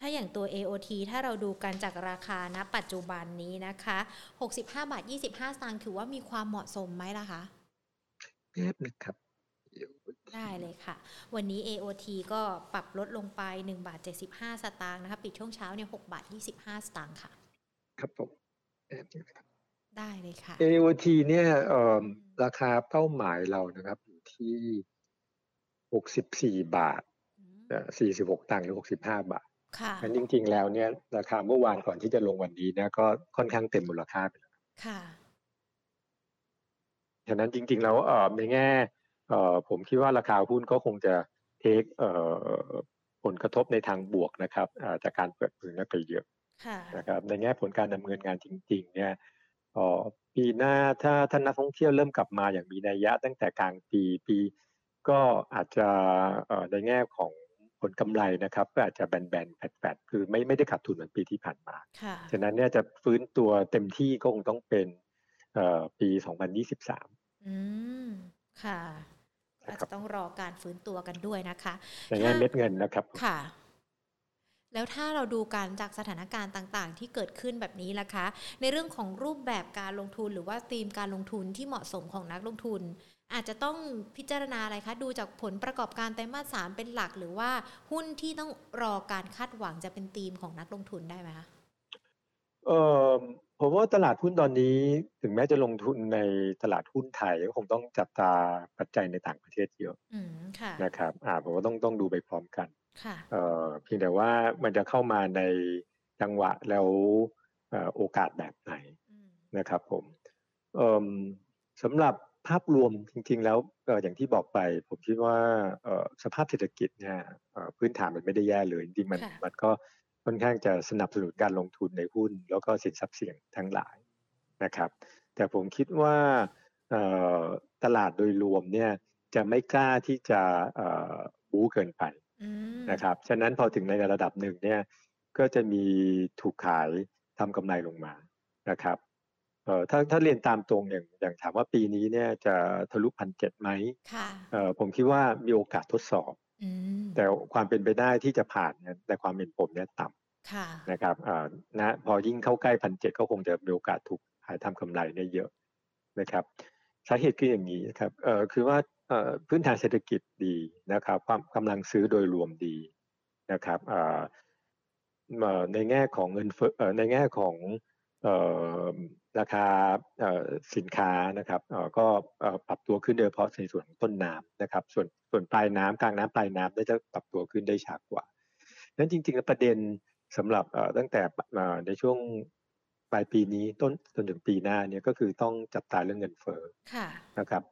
S1: ถ้าอย่างตัว AOT ถ้าเราดูกันจากราคาณปัจจุบันนี้นะคะ 65 บาท 25 สตางค์ถือว่ามีความเหมาะสมไหมล่ะคะ
S2: แป๊บนะครับ
S1: ได้เลยค่ะ วันนี้ AOT ก็ปรับลดลงไป 1 บาท 75 สตางค์นะคะ ปิดช่วงเช้าเนี่ย6บาท 25 สตางค์ค่ะ
S2: ครับผม
S1: ได้เลยค่ะ
S2: AOT เนี่ยราคาเป้าหมายเรานะครับอยู่ที่หกสิบสี่บาทสี่สิบหกตังค์หรือหกสิบห้าบาท
S1: ค่ะ
S2: นั้นจริง ๆ แล้วเนี่ยราคาเมื่อวานก่อนที่จะลงวันนี้เนี่ยก็ค่อนข้างเต็มมูลค่าไปแล้ว
S1: ค่ะ
S2: ฉะนั้นจริง ๆ แล้วเอ่อในแง่เอ่อผมคิดว่าราคาหุ้นก็คงจะเทคเอ่อผลกระทบในทางบวกนะครับจากการเปิดเผยไปเยอะ นะครับในแง่ผลการดำเนินงานจริง ๆ เนี่ยปีหน้าถ้าท่านนักท่องเที่ยวเริ่มกลับมาอย่างมีนัยยะตั้งแต่กลางปีปี ก็อาจจะในแง่ของผลกำไรนะครับก็อาจจะแบนๆแผดๆคือไม่ไม่ได้ขาดทุนเหมือนปีที่ผ่านมาฉะนั้นเนี่ยจะฟื้นตัวเต็มที่ก็คงต้องเป็นปี 2023
S1: อืม ค่ะอาจจะต้องรอการฟื้นตัวกันด้วยนะคะ
S2: ในแง่เม็ดเงินนะครับ
S1: ค่ะ แล้วถ้าเราดูการจากสถานการณ์ต่างๆ ที่เกิดขึ้นแบบนี้ล่ะคะ ในเรื่องของรูปแบบการลงทุนหรือว่าธีมการลงทุนที่เหมาะสมของนักลงทุน อาจจะต้องพิจารณาอะไรคะ ดูจากผลประกอบการไตรมาสสามเป็นหลัก หรือว่าหุ้นที่ต้องรอการคาดหวังจะเป็นธีมของนักลงทุนได้ไหมคะ
S2: เออผมว่าตลาดหุ้นตอนนี้ถึงแม้จะลงทุนในตลาดหุ้นไทยก็คงต้องจับตาปัจจัยในต่างประเทศเยอะนะครับ อ่าผมว่าต้องต้องดูไปพร้อมกัน เอ่อเพียงแต่ว่ามันจะเข้ามาในจังหวะแล้วโอกาสแบบไหนนะครับผมสำหรับภาพรวมจริง ๆ แล้วอย่างที่บอกไป ผมคิดว่าสภาพเศรษฐกิจเนี่ยพื้นฐานมันไม่ได้แย่เลยจริงๆมันมันก็ค่อนข้างจะสนับสนุนการลงทุนในหุ้น แล้วก็สินทรัพย์เสี่ยงทั้งหลายนะครับ แต่ผมคิดว่าตลาดโดยรวมเนี่ยจะไม่กล้าที่จะบู๊เกินไป นะครับฉะนั้นพอถึงในระดับหนึ่งเนี่ยก็จะมีถูกขายทำกำไรลงมานะครับเอ่อถ้าถ้าเรียนตามตรงอย่างอย่างถามว่าปีนี้เนี่ยจะทะลุพันเจ็ดไหมค่ะเอ่อผมคิดว่ามีโอกาสทดสอบ แต่ความเป็นไปได้ที่จะผ่านเนี่ยแต่ความเป็นผมเนี่ยต่ำนะครับอ่านะพอยิ่งเข้าใกล้พันเจ็ดก็คงจะมีโอกาสถูกหายทำกำไรเนี่ยเยอะนะครับสาเหตุคืออย่างนี้นะครับเอ่อคือว่าเอ่อ พื้นฐานเศรษฐกิจดีนะครับความกำลังซื้อโดยรวมดีนะครับอ่าในแง่ของเงินเฟ้อในแง่ของราคาสินค้านะครับก็ปรับตัวขึ้นโดยเฉพาะในส่วนของต้นน้ำนะครับ ส่วนส่วนปลายน้ำกลางน้ำปลายน้ำได้จะปรับตัวขึ้นได้ช้ากว่านั้นจริงๆประเด็นสำหรับตั้งแต่ในช่วงปลายปีนี้ต้นจนถึงปีหน้าเนี่ยก็คือต้องจับตาเรื่องเงินเฟ้อนะครับ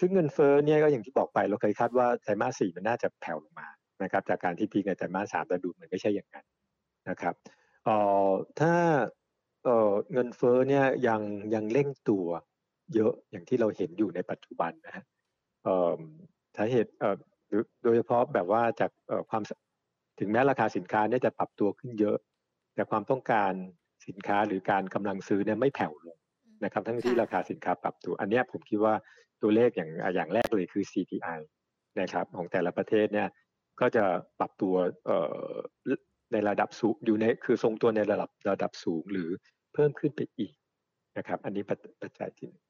S2: ซึ่งเงินเฟ้อเนี่ยก็อย่างที่บอกไปเราเคยคาดว่าไตรมาสสี่มันน่าจะแผ่วลงมานะครับจากการที่พีในไตรมาสสามแต่ดูเหมือนไม่ใช่อย่างนั้นนะครับเอ่อถ้าเอ่อเงินเฟ้อเนี่ยยังยังเร่งตัวเยอะอย่างที่เราเห็นอยู่ในปัจจุบันนะฮะเอ่อสาเหตุเอ่อโดยเฉพาะแบบว่าจากเอ่อความถึงแม้ราคาสินค้าเนี่ยจะปรับตัวขึ้นเยอะ แต่ความต้องการสินค้าหรือการกำลังซื้อเนี่ยไม่แผ่วลง นะครับทั้งที่ราคาสินค้าปรับตัว อันนี้ผมคิดว่าตัวเลขอย่างอย่างแรกเลยคือ CPI นะครับของแต่ละประเทศเนี่ยก็จะปรับตัวเอ่อในระดับสูงอยู่ในคือทรงตัวในระดับระดับสูงหรือเพิ่มขึ้นไปอีกนะครับ อันนี้ปัจจัยที่หนึ่ง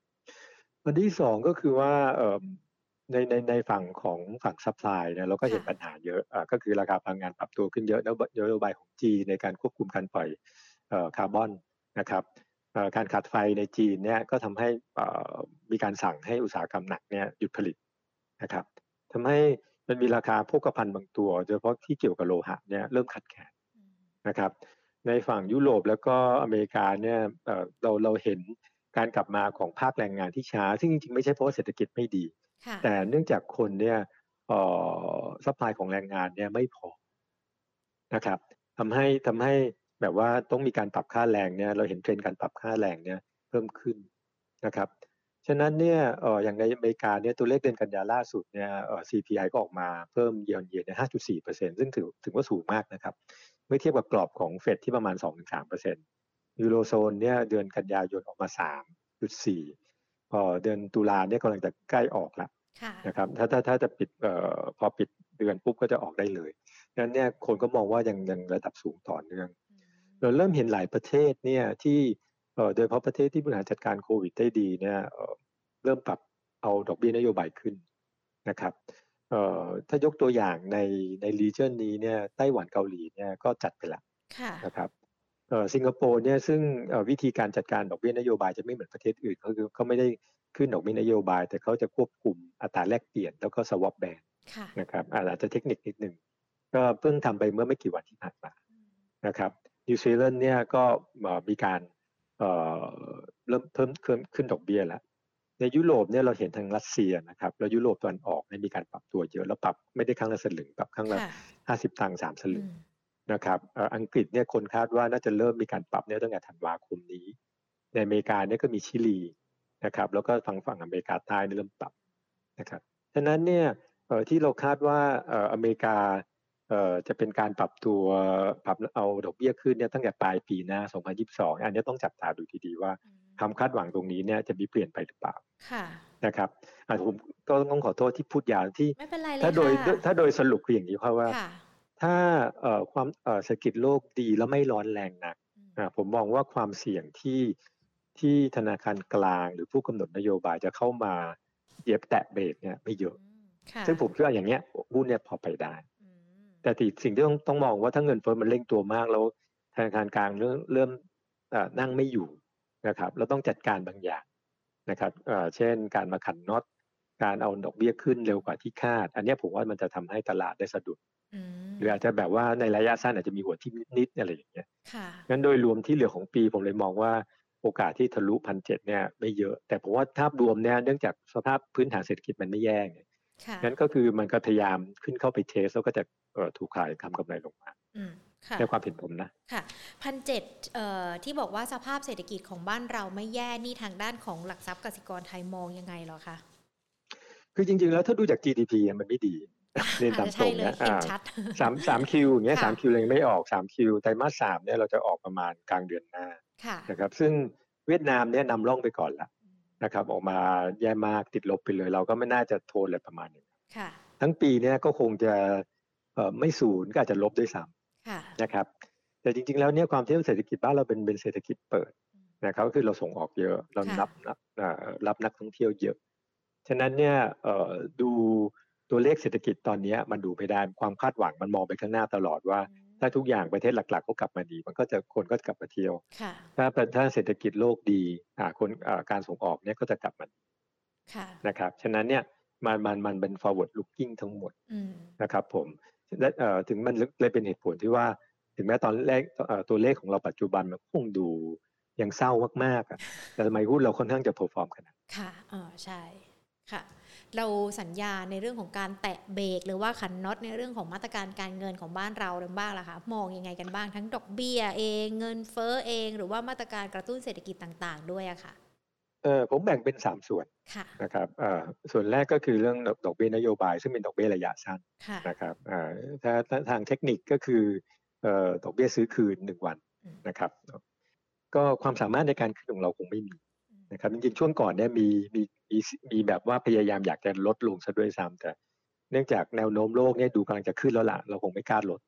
S2: อันที่สองก็คือว่าในในในฝั่งของฝั่ง supply เนี่ยเราก็เห็นปัญหาเยอะก็คือราคาพลังงานปรับตัวขึ้นเยอะแล้วนโยบายของจีนในการควบคุมการปล่อยคาร์บอนนะครับ การขาดไฟในจีนเนี่ยก็ทำให้มีการสั่งให้อุตสาหกรรมหนักเนี่ยหยุดผลิตนะครับทำให้มันมีราคาโภคภัณฑ์บางตัวโดยเฉพาะที่เกี่ยวกับโลหะเนี่ยเริ่มขาดแคลนนะครับในฝั่งยุโรปแล้วก็อเมริกาเนี่ยเราเราเห็นการกลับมาของภาคแรงงานที่ช้า ซึ่งจริงๆไม่ใช่เพราะเศรษฐกิจไม่ดี แต่เนื่องจากคนเนี่ย supply ของแรงงานเนี่ยไม่พอนะครับทำให้ทำให้ แบบว่าต้องมีการปรับค่าแรงเนี่ยเราเห็นเทรนด์การปรับค่าแรงเนี่ยเพิ่มขึ้นนะครับฉะนั้นเนี่ยเอออย่างในอเมริกาเนี่ยตัวเลขเดือนกันยาล่าสุดเนี่ยเออ CPI ก็ออกมาเพิ่ม year year เนี่ย5.4เปอร์เซ็นต์ซึ่งถือถือว่าสูงมากนะครับเมื่อเทียบกับกรอบของเฟดที่ประมาณ 2-3เปอร์เซ็นต์ยูโรโซนเนี่ยเดือนกันยายนออกมา 3.4พอเดือนตุลาเนี่ยกำลังจะใกล้ออกแล้วนะครับถ้าถ้าถ้าจะปิดเอ่อพอปิดเดือนปุ๊บก็จะออกได้เลยดังนั้นเนี่ยคนก็มองว่ายังยังระดับสูงต่อเนื่อง เราเริ่มเห็นหลายประเทศเนี่ยที่โดยเฉพาะประเทศที่บริหารจัดการโควิดได้ดีเนี่ยเริ่มปรับเอาดอกเบี้ยนโยบายขึ้นนะครับถ้ายกตัวอย่างในในรีเจนนี้เนี่ยไต้หวันเกาหลีเนี่ยก็จัดไปละนะครับสิงคโปร์เนี่ยซึ่งวิธีการจัดการดอกเบี้ยนโยบายจะไม่เหมือนประเทศอื่นเขาคือเขาไม่ได้ขึ้นดอกเบี้ยนโยบาย แต่เขาจะควบคุมอัตราแลกเปลี่ยนแล้วก็สวอปแบนนะครับอาจจะเทคนิคนิดหนึ่งก็เพิ่งทำไปเมื่อไม่กี่วันที่ผ่านมานะครับ นิวซีแลนด์เนี่ยก็มีการเริ่มเพิ่มขึ้นขึ้นดอกเบี้ยแล้วในยุโรปเนี่ยเราเห็นทางรัสเซียนะครับแล้วยุโรปตะวันออกเนี่ยมีการปรับตัวเยอะแล้วปรับไม่ได้ครั้งละสลึงปรับครั้งละห้าสิบตังค์สามสลึงนะครับอังกฤษเนี่ยคนคาดว่าน่าจะเริ่มมีการปรับเนี่ยตั้งแต่ธันวาคมนี้ ในอเมริกาเนี่ยก็มีชิลีนะครับแล้วก็ฝั่งฝั่งอเมริกาใต้เริ่มปรับนะครับฉะนั้นเนี่ยที่เราคาดว่าอเมริกา จะเป็นการปรับตัวปรับเอาดอกเบี้ยขึ้นเนี่ยตั้งแต่ปลายปีหน้า 2022 อันนี้ต้องจับตาดูดีๆว่าคำคาดหวังตรงนี้เนี่ยจะมีเปลี่ยนไปหรือเปล่านะครับอาผมก็ต้องขอโทษที่พูดยาวที่ถ้าโดยถ้าโดยสรุปคืออย่างนี้เพราะว่า ถ้าความเศรษฐกิจโลกดีแล้วไม่ร้อนแรงนักผมมองว่าความเสี่ยงที่ที่ธนาคารกลางหรือผู้กำหนดนโยบายจะเข้ามาเย็บแตะเบรกเนี่ยไม่เยอะ ซึ่งผมคิดว่าอย่างเนี้ยหุ้นเนี่ยพอไปได้ แต่ที่สิ่งที่ต้องต้องมองว่าถ้าเงินเฟ้อมันเร่งตัวมากแล้วธนาคารกลางเริ่มเริ่มนั่งไม่อยู่นะครับเราต้องจัดการบางอย่างนะครับเช่นการมาขันน็อตการเอาดอกเบี้ยขึ้นเร็วกว่าที่คาด อันนี้ผมว่ามันจะทำให้ตลาดได้สะดุดหรืออาจจะแบบว่าในระยะสั้นอาจจะมีหัวที่นิดๆอะไรอย่างเงี้ยงั้นโดยรวมที่เหลือของปีผมเลยมองว่าโอกาสที่ทะลุพันเจ็ดเนี่ยไม่เยอะ แต่ผมว่าภาพรวมเนี่ยเนื่องจากสภาพพื้นฐานเศรษฐกิจมันไม่แย่ไง งั้นก็คือมันก็พยายามขึ้นเข้าไปเทสแล้วก็จะถูกขายทำกำไรลงมาในความเห็นผมนะ
S1: ค่ะพันเจ็ดที่บอกว่าสภาพเศรษฐกิจของบ้านเราไม่แย่นี่ทางด้านของหลักทรัพย์กสิกรไทยมองยังไงหรอคะ
S2: คือจริง ๆ แล้วถ้าดูจาก GDP มันไม่ดี
S1: เรียนตามตรงนะ
S2: สามสามคิวอย่างเงี้ยสามคิวยังไม่ออกสามคิวไตรมาสสามเนี่ยเราจะออกประมาณกลางเดือนหน้านะครับ ซึ่งเวียดนามเนี่ยนำร่องไปก่อนละ นะครับ ออกมาแย่มากติดลบไปเลย เราก็ไม่น่าจะโทนอะไรประมาณนี้ทั้งปีเนี่ยก็คงจะไม่ศูนย์ก็อาจจะลบด้วยซ้ำนะครับ แต่จริง ๆ แล้วเนี่ยความที่เศรษฐกิจบ้านเราเป็นเป็นเศรษฐกิจเปิดนะครับก็คือเราส่งออกเยอะเรารับรับนักท่องเที่ยวเยอะ ฉะนั้นเนี่ยดูตัวเลขเศรษฐกิจตอนนี้มันดูไม่ได้ความคาดหวังมันมองไปข้างหน้าตลอดว่า ถ้าทุกอย่างประเทศหลักๆเขากลับมาดี มันก็จะคนก็กลับมาเที่ยวถ้าถ้าเศรษฐกิจโลกดีอ่าคนอ่าการส่งออกเนี่ยก็จะกลับมานะครับฉะนั้นเนี่ยมันมันมันเป็น forward looking ทั้งหมดนะครับผมและถึงมันเลยเป็นเหตุผลที่ว่า ถึงแม้ตอนแรกตัวเลขของเราปัจจุบันมันคงดูยังเศร้ามากๆอะแต่ทำไมหุ้นเราค่อนข้างจะ perform ขนาด
S1: ค่ะอ๋อใช่ค่ะ เราสัญญาในเรื่องของการแตะเบรกหรือว่าขันน็อตในเรื่องของมาตรการการเงินของบ้านเราเรื่องบ้างล่ะคะมองยังไงกันบ้างทั้งดอกเบี้ยเองเงินเฟ้อเอง หรือว่ามาตรการกระตุ้นเศรษฐกิจต่าง ๆ ด้วยอะค่ะ
S2: เออผมแบ่งเป็นสามส่วนนะครับเอ่อส่วนแรกก็คือเรื่องดอกเบี้ยนโยบาย ซึ่งเป็นดอกเบี้ยระยะสั้นนะครับอ่าถ้าทางเทคนิคก็คือเอ่อดอกเบี้ยซื้อคืนหนึ่งวันนะครับ ก็ความสามารถในการขึ้นของเราคงไม่มี นะครับจริงๆช่วงก่อนเนี่ยมีมีมีมีแบบว่าพยายามอยากจะลดลงซะด้วยซ้ำแต่เนื่องจากแนวโน้มโลกเนี่ยดูกำลังจะขึ้นแล้วล่ะเราคงไม่กล้าลด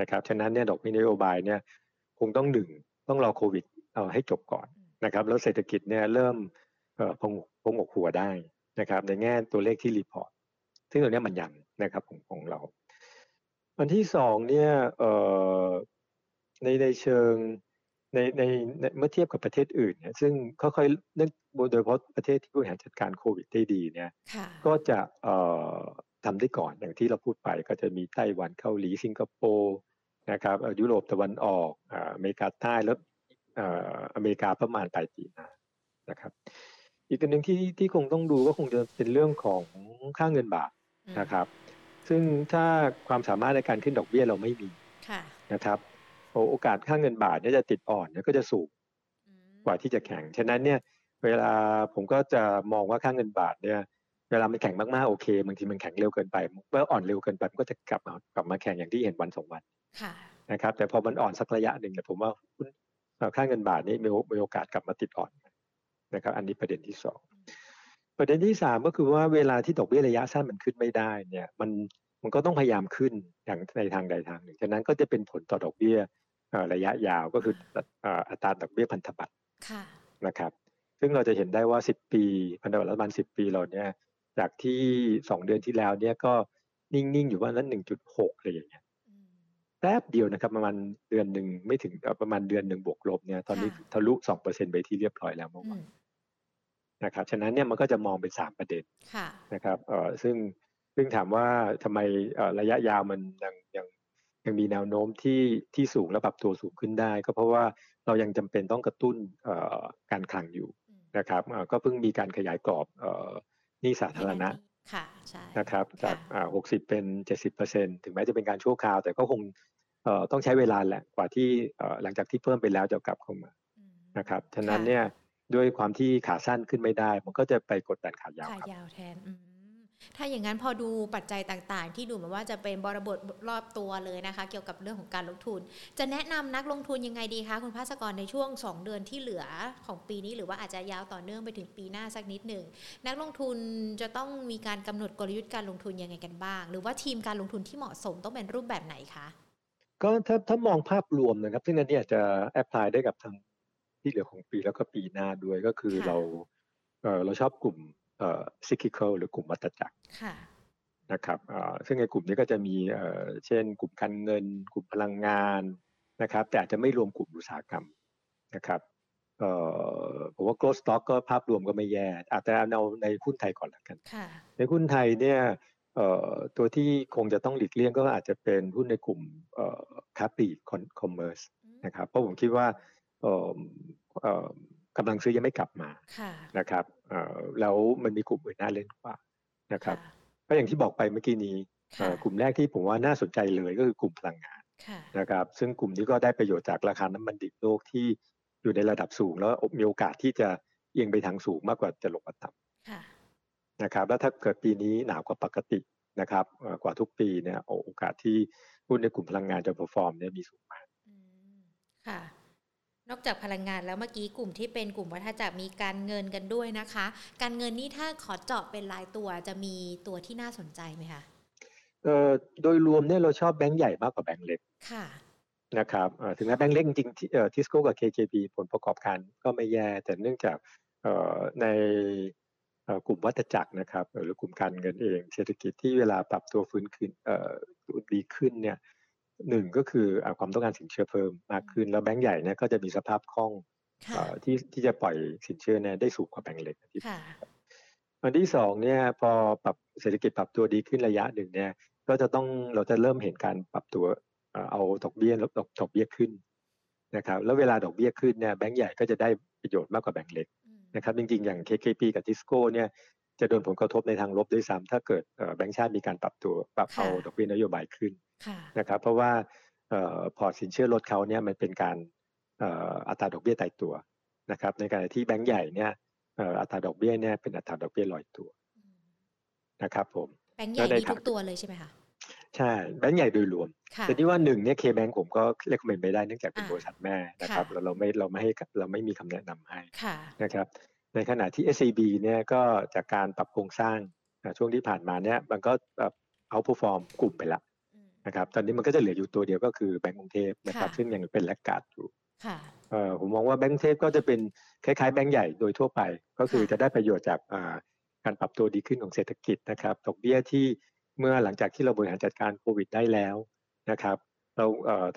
S2: นะครับฉะนั้นเนี่ยดอกเบี้ยนโยบายเนี่ยคงต้องหนึ่งต้องรอโควิดเอาให้จบก่อนนะครับแล้วเศรษฐกิจเนี่ยเริ่มเอ่อผงกผงกหัวได้นะครับในแง่ตัวเลขที่ reportซึ่งตัวนี้มันยังนะครับของของเรา อันที่สองเนี่ยเอ่อในในเชิง ในในเมื่อเทียบกับประเทศอื่นเนี่ยซึ่งค่อยๆเนื่องโดยเฉพาะประเทศที่บริหารจัดการโควิดได้ดีเนี่ยก็จะเอ่อทำได้ก่อนอย่างที่เราพูดไปก็จะมีไต้หวันเกาหลีสิงคโปร์นะครับยุโรปตะวันออกอเมริกาใต้แล้วอเมริกาประมาณปลายปีหน้านะครับ อีกอันหนึ่งที่ที่คงต้องดูก็คงจะเป็นเรื่องของค่าเงินบาทนะครับ ซึ่งถ้าความสามารถในการขึ้นดอกเบี้ยเราไม่มีนะครับ โอกาสค่าเงินบาทเนี่ยจะติดอ่อนเนี่ยก็จะสูงกว่าที่จะแข็ง ฉะนั้นเนี่ยเวลาผมก็จะมองว่าค่าเงินบาทเนี่ยเวลามันแข็งมากๆโอเคบางทีมันแข็งเร็วเกินไปเมื่ออ่อนเร็วเกินไปมันก็จะกลับมากลับมาแข็งอย่างที่เห็นวันสองวันนะครับแต่พอมันอ่อนสักระยะหนึ่งเนี่ยผมว่าค่าเงินบาทนี้มีมีโอกาสกลับมาติดอ่อนนะครับ อันนี้ประเด็นที่สองประเด็นที่สามก็คือว่าเวลาที่ดอกเบี้ยระยะสั้นมันขึ้นไม่ได้เนี่ย มัน มันก็ต้องพยายามขึ้นอย่างในทางใดทางหนึ่งฉะนั้นก็จะเป็นผลต่อดอกเบี้ยระยะยาวก็คืออัตราดอกเบี้ยพันธบัตรนะครับ ซึ่งเราจะเห็นได้ว่า 10 ปีพันธบัตรรัฐบาล 10 ปีเราเนี่ยจากที่ 2 เดือนที่แล้วเนี่ยก็นิ่ง ๆ อยู่ว่านั้น1.6อะไรอย่างเงี้ยแป๊บเดียวนะครับประมาณเดือนหนึ่งไม่ถึงประมาณเดือนหนึ่งบวกลบเนี่ยตอนนี้ทะลุสองเปอร์เซ็นไปที่เรียบร้อยแล้วเมื่อวานนะครับฉะนั้นเนี่ยมันก็จะมองเป็นสามประเด็นนะครับเอ่อซึ่ง ซึ่งถามว่าทำไมระยะยาวมันยังยังยังมีแนวโน้มที่ที่สูงและปรับตัวสูงขึ้นได้ ก็เพราะว่าเรายังจำเป็นต้องกระตุ้นการคลังอยู่นะครับก็เพิ่งมีการขยายกรอบหนี้สาธารณะนะครับจากหกสิบเป็นเจ็ดสิบเปอร์เซ็นถึงแม้จะเป็นการชั่วคราว แต่ก็คงต้องใช้เวลาแหละกว่าที่หลังจากที่เพิ่มไปแล้วจะกลับเข้ามานะครับฉะนั้นเนี่ยด้วยความที่ขาสั้นขึ้นไม่ได้ มันก็จะไปกดดันขายาว
S1: ขายาวแทน ถ้าอย่างนั้นพอดูปัจจัยต่างๆ ที่ดูเหมือนว่าจะเป็นบริบทรอบตัวเลยนะคะ เกี่ยวกับเรื่องของการลงทุน จะแนะนำนักลงทุนยังไงดีคะคุณภาสกรในช่วง 2 เดือนที่เหลือของปีนี้ หรือว่าอาจจะยาวต่อเนื่องไปถึงปีหน้าสักนิดหนึ่งนักลงทุนจะต้องมีการกำหนดกลยุทธ์การลงทุนยังไงกันบ้าง หรือว่าทีมการลงทุนที่เหมาะสมต้องเป็นรูปแบบไหนคะ
S2: ก็ถ้าถ้ามองภาพรวมนะครับ ซึ่งอันนี้อาจจะแอพพลายได้กับทางที่เหลือของปีแล้วก็ปีหน้าด้วยก็คือเราเออเราชอบกลุ่ม เอ่อซิกิเคิลหรือกลุ่มวัตจักรนะครับซึ่งในกลุ่มนี้ก็จะมีเช่น กลุ่มการเงิน กลุ่มพลังงานนะครับ แต่อาจจะไม่รวมกลุ่มอุตสาหกรรมนะครับผมว่า growth stock ก็ภาพรวมก็ไม่แย่อาจจะเอาในหุ้นไทยก่อนละกัน ในหุ้นไทยเนี่ยตัวที่คงจะต้องหลีกเลี่ยงก็อาจจะเป็นหุ้นในกลุ่มค้าปลีกคอมเมอร์สนะครับ เพราะผมคิดว่ากำลังซื้อยังไม่กลับมานะครับ แล้วมันมีกลุ่มอื่นน่าเล่นกว่านะครับก็อย่างที่บอกไปเมื่อกี้นี้กลุ่มแรกที่ผมว่าน่าสนใจเลยก็คือกลุ่มพลังงานนะครับซึ่งกลุ่มนี้ก็ได้ประโยชน์จากราคาน้ำมันดิบโลกที่อยู่ในระดับสูง แล้วมีโอกาสที่จะเอียงไปทางสูงมากกว่าจะลงมาต่ำนะครับแล้วถ้าเกิดปีนี้หนาวกว่าปกตินะครับกว่าทุกปีเนี่ยโอกาสที่หุ้นในกลุ่มพลังงานจะ perform เนี่ยมีสูงมาก
S1: ค่ะ นอกจากพลังงานแล้วเมื่อกี้กลุ่มที่เป็นกลุ่มวัฏจักรมีการเงินกันด้วยนะคะ การเงินนี่ถ้าขอเจาะเป็นรายตัวจะมีตัวที่น่าสนใจไหมคะ
S2: เอ่อโดยรวมเนี่ยเราชอบแบงก์ใหญ่มากกว่าแบงก์เล็ก
S1: ค่ะ
S2: นะครับถึงแม้แบงก์เล็กจริงๆทิสโก้กับ KKP ผลประกอบการก็ไม่แย่ แต่เนื่องจากในกลุ่มวัฏจักรนะครับหรือกลุ่มการเงินเอง เศรษฐกิจที่เวลาปรับตัวฟื้นขึ้นดีขึ้นเนี่ย หนึ่งก็คือความต้องการสินเชื่อเพิ่มมากขึ้น แล้วแบงก์ใหญ่เนี่ยก็จะมีสภาพคล่องที่ที่จะปล่อยสินเชื่อเนี่ยได้สูงกว่าแบงก์เล็กอันที่สองเนี่ยพอปรับเศรษฐกิจปรับตัวดีขึ้นระยะหนึ่งเนี่ย ก็จะต้องเราจะเริ่มเห็นการปรับตัวเอาดอกเบี้ยลดดอกเบี้ยขึ้นนะครับ แล้วเวลาดอกเบี้ยขึ้นเนี่ยแบงก์ใหญ่ก็จะได้ประโยชน์มากกว่าแบงก์เล็กนะครับจริงๆอย่าง KKP กับทิสโก้เนี่ย จะโดนผลกระทบในทางลบด้วยซ้ำถ้าเกิดแบงก์ชาติมีการปรับตัวปรับเอาดอกเบี้ยนโยบายขึ้นนะครับเพราะว่าพอสินเชื่อลดเขาเนี่ยมันเป็นการอัตราดอกเบี้ยตายตัวนะครับในขณะที่แบงก์ใหญ่เนี่ยอัตราดอกเบี้ยเนี่ยเป็นอัตราดอกเบี้ยลอยตัวนะครับผม
S1: แบงก์ใหญ่มีทุกตัวเลยใช่ไหมคะ
S2: ใช่แบงก์ใหญ่โดยรวม แต่ที่ว่าหนึ่งเนี่ยเคแบงก์ผมก็เรียกคอมเมนต์ไม่ได้เนื่องจากเป็นบริษัทแม่นะครับเราเราไม่เราไม่ให้เราไม่มีคำแนะนำให้นะครับ ในขณะที่ SCB เนี่ยก็จากการปรับโครงสร้างช่วงที่ผ่านมาเนี่ยมันก็เอาผู้ฟอร์มกลุ่มไปละนะครับตอนนี้มันก็จะเหลืออยู่ตัวเดียวก็คือแบงก์กรุงเทพนะครับซึ่งยังเป็นแลกกาดอยู่ผมมองว่าแบงก์เทพก็จะเป็นคล้ายๆแบงก์ใหญ่โดยทั่วไป ก็คือจะได้ประโยชน์จากการปรับตัวดีขึ้นของเศรษฐกิจนะครับดอกเบี้ยที่เมื่อหลังจากที่เราบริหารจัดการโควิดได้แล้วนะครับ เรา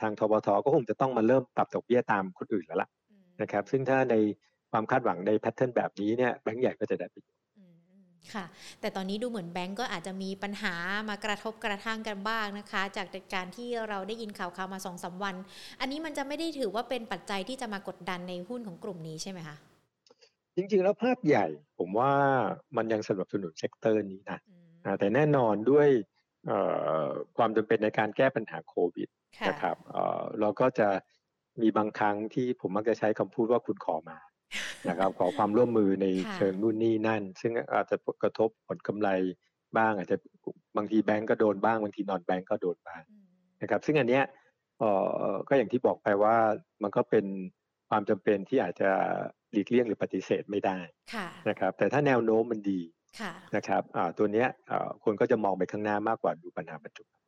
S2: ทางทบทก็คงจะต้องมาเริ่มปรับดอกเบี้ยตามคนอื่นแล้วล่ะนะครับ ซึ่งถ้าใน ความคาดหวังในแพทเทิร์นแบบนี้เนี่ยแบงก์ใหญ่ก็จะได้ประโยชน์
S1: ค่ะ แต่ตอนนี้ดูเหมือนแบงก์ก็อาจจะมีปัญหามากระทบกระทั่งกันบ้างนะคะ จากการที่เราได้ยินข่าวข่าวมาสองสามวัน อันนี้มันจะไม่ได้ถือว่าเป็นปัจจัยที่จะมากดดันในหุ้นของกลุ่มนี้ใช่ไหมคะ
S2: จริงๆ แล้วภาพใหญ่ผมว่ามันยังสนับสนุน sector นี้นะแต่แน่นอนด้วยความจำเป็นในการแก้ปัญหาโควิดนะครับเราก็จะมีบางครั้งที่ผมมักจะใช้คำพูดว่าคุณขอมา นะครับ ขอความร่วมมือในเชิงนู่นนี่นั่น ซึ่งอาจจะกระทบผลกำไรบ้าง อาจจะบางทีแบงก์ก็โดนบ้างบางทีนอนแบงก์ก็โดนบ้างนะครับ ซึ่งอันเนี้ยก็อย่างที่บอกไปว่ามันก็เป็นความจำเป็นที่อาจจะหลีกเลี่ยงหรือปฏิเสธไม่ได้นะครับ แต่ถ้าแนวโน้มมันดีนะครับตัวเนี้ยคนก็จะมองไปข้างหน้ามากกว่าดูปัญหาปัจจุบัน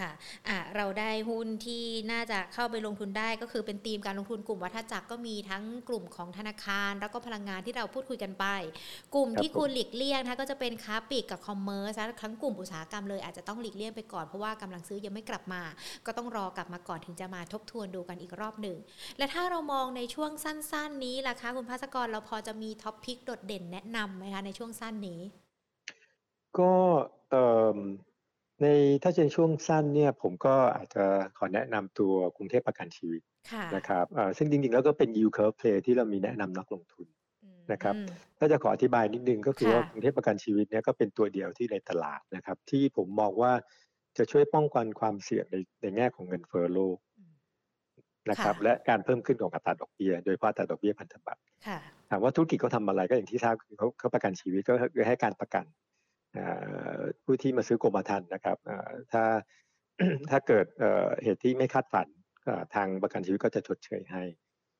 S1: ค่ะะเราได้หุ้นที่น่าจะเข้าไปลงทุนได้ก็คือเป็นธีมการลงทุนกลุ่มวัฏจักรก็มีทั้งกลุ่มของธนาคาร แล้วก็พลังงานที่เราพูดคุยกันไป กลุ่มที่คุณหลีกเลี่ยงนะก็จะเป็นค้าปลีกกับ commerce ทั้งกลุ่มอุตสาหกรรมเลยอาจจะต้องหลีกเลี่ยงไปก่อนเพราะว่ากำลังซื้อยังไม่กลับมา ก็ต้องรอกลับมาก่อนถึงจะมาทบทวนดูกันอีกรอบหนึ่ง และถ้าเรามองในช่วงสั้น ๆ นี้ล่ะคะคุณภัสกรเราพอจะมี top pick โดดเด่นแนะนำไหมคะในช่วงสั้นนี้
S2: ก็เอ่อ ในถ้าเป็นช่วงสั้นเนี่ยผมก็อาจจะขอแนะนำตัวกรุงเทพประกันชีวิตนะครับซึ่งจริงๆแล้วก็เป็น yield curve play ที่เรามีแนะนำนักลงทุนนะครับถ้าจะขออธิบายนิดนึงก็คือว่ากรุงเทพประกันชีวิตเนี่ยก็เป็นตัวเดียวที่ในตลาดนะครับ ที่ผมมองว่าจะช่วยป้องกันความเสี่ยงในในแง่ของเงินเฟ้อโลกนะครับ และการเพิ่มขึ้นของอัตราดอกเบี้ยโดยเฉพาะอัตราดอกเบี้ยพันธบัตรถามว่าธุรกิจเขาทาอะไรก็อย่างที่ทราบคือเขาเขาประกันชีวิตก็คือให้การประกัน ผู้ที่มาซื้อกรมธรรม์นะครับถ้าถ้าเกิดเหตุที่ไม่คาดฝันทางประกันชีวิตก็จะชดเชยให้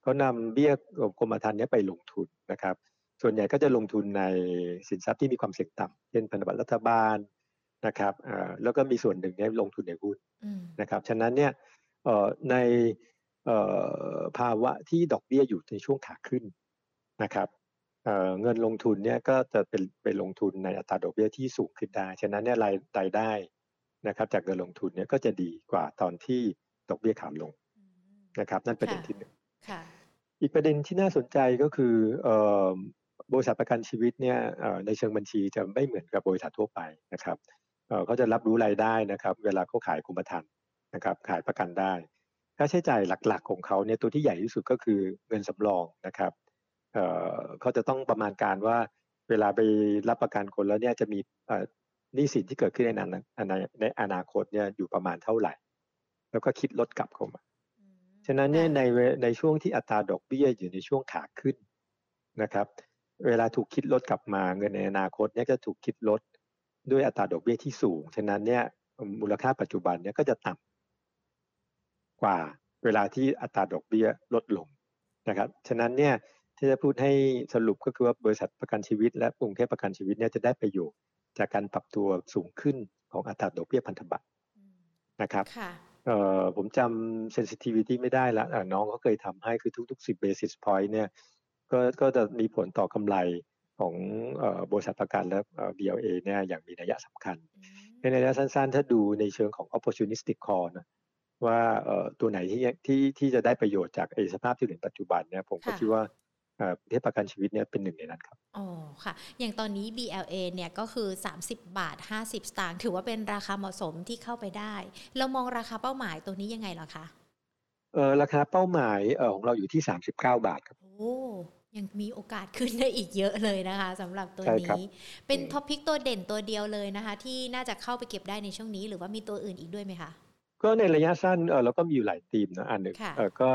S2: เขานำเบี้ยกรมธรรม์นี้ไปลงทุนนะครับ ส่วนใหญ่ก็จะลงทุนในสินทรัพย์ที่มีความเสี่ยงต่ำเช่นพันธบัตรรัฐบาลนะครับแล้วก็มีส่วนหนึ่งนี้ลงทุนในหุ้นนะครับ ฉะนั้นเนี่ยในภาวะที่ดอกเบี้ยอยู่ในช่วงขาขึ้นนะครับ เงินลงทุนเนี่ยก็จะเป็นไปลงทุนในอัตราดอกเบี้ยที่สูงขึ้นได้ ฉะนั้นเนี่ยรายรายได้นะครับ จากเงินลงทุนเนี่ยก็จะดีกว่าตอนที่ดอกเบี้ยขาลงนะครับ นั่นประเด็นที่หนึ่งอีกประเด็นที่น่าสนใจก็คือบริษัทประกันชีวิตเนี่ยในเชิงบัญชีจะไม่เหมือนกับบริษัททั่วไปนะครับเขาจะรับรู้รายได้นะครับ เวลาเขาขายคุมธรรม์นะครับ ขายประกันได้ ค่าใช้จ่ายหลักๆ ของเขาเนี่ยตัวที่ใหญ่ที่สุดก็คือเงินสำรองนะครับ เอ่อเขาจะต้องประมาณการว่าเวลาไปรับประกันคนแล้วเนี่ยจะมีหนี้สินที่เกิดขึ้นในในในอนาคตเนี่ยอยู่ประมาณเท่าไหร่ แล้วก็คิดลดกลับเข้ามาฉะนั้นเนี่ยในในช่วงที่อัตราดอกเบี้ยอยู่ในช่วงขาขึ้นนะครับ เวลาถูกคิดลดกลับมาเงินในอนาคตเนี่ยก็ถูกคิดลดด้วยอัตราดอกเบี้ยที่สูง ฉะนั้นเนี่ยมูลค่าปัจจุบันเนี่ยก็จะต่ำกว่าเวลาที่อัตราดอกเบี้ยลดลงนะครับ ฉะนั้นเนี่ย ที่จะพูดให้สรุปก็คือว่าบริษัทประกันชีวิต และกรุงเทพประกันชีวิตเนี่ยจะได้ประโยชน์จากการปรับตัวสูงขึ้นของอัตราดอกเบี้ยพันธบัตรนะครับเอ่อผมจำ sensitivity ไม่ได้ละน้องเขาเคยทำให้คือทุกๆ 10 basis point เนี่ยก็ก็จะมีผลต่อกำไรของบริษัทประกันและ BLA เนี่ยอย่างมีนัยสำคัญ ในระยะสั้นๆ ถ้าดูในเชิงของ opportunistic call นะว่าตัวไหนที่ที่ที่จะได้ประโยชน์จากสภาพที่เหลือปัจจุบันเนี่ยผมก็คิดว่า ประเทศประกันชีวิตเนี่ยเป็นหนึ่งในนั้นครับ
S1: อ๋อค่ะ อย่างตอนนี้ BLA เนี่ยก็คือ 30 บาท 50 สตางค์ถือว่าเป็นราคาเหมาะสมที่เข้าไปได้ เรามองราคาเป้าหมายตัวนี้ยังไงหรอคะ
S2: เออราคาเป้าหมายเออของเราอยู่ที่ 39 บาทครับ
S1: โอ้ยังมีโอกาสขึ้นได้อีกเยอะเลยนะคะสำหรับตัวนี้ เป็นท็อปพิกตัวเด่นตัวเดียวเลยนะคะ ที่น่าจะเข้าไปเก็บได้ในช่วงนี้หรือว่ามีตัวอื่นอีกด้วยไหมคะ
S2: ก็ในระยะสั้นเออเราก็มีอยู่หลายทีมนะอันหนึ่งเออก็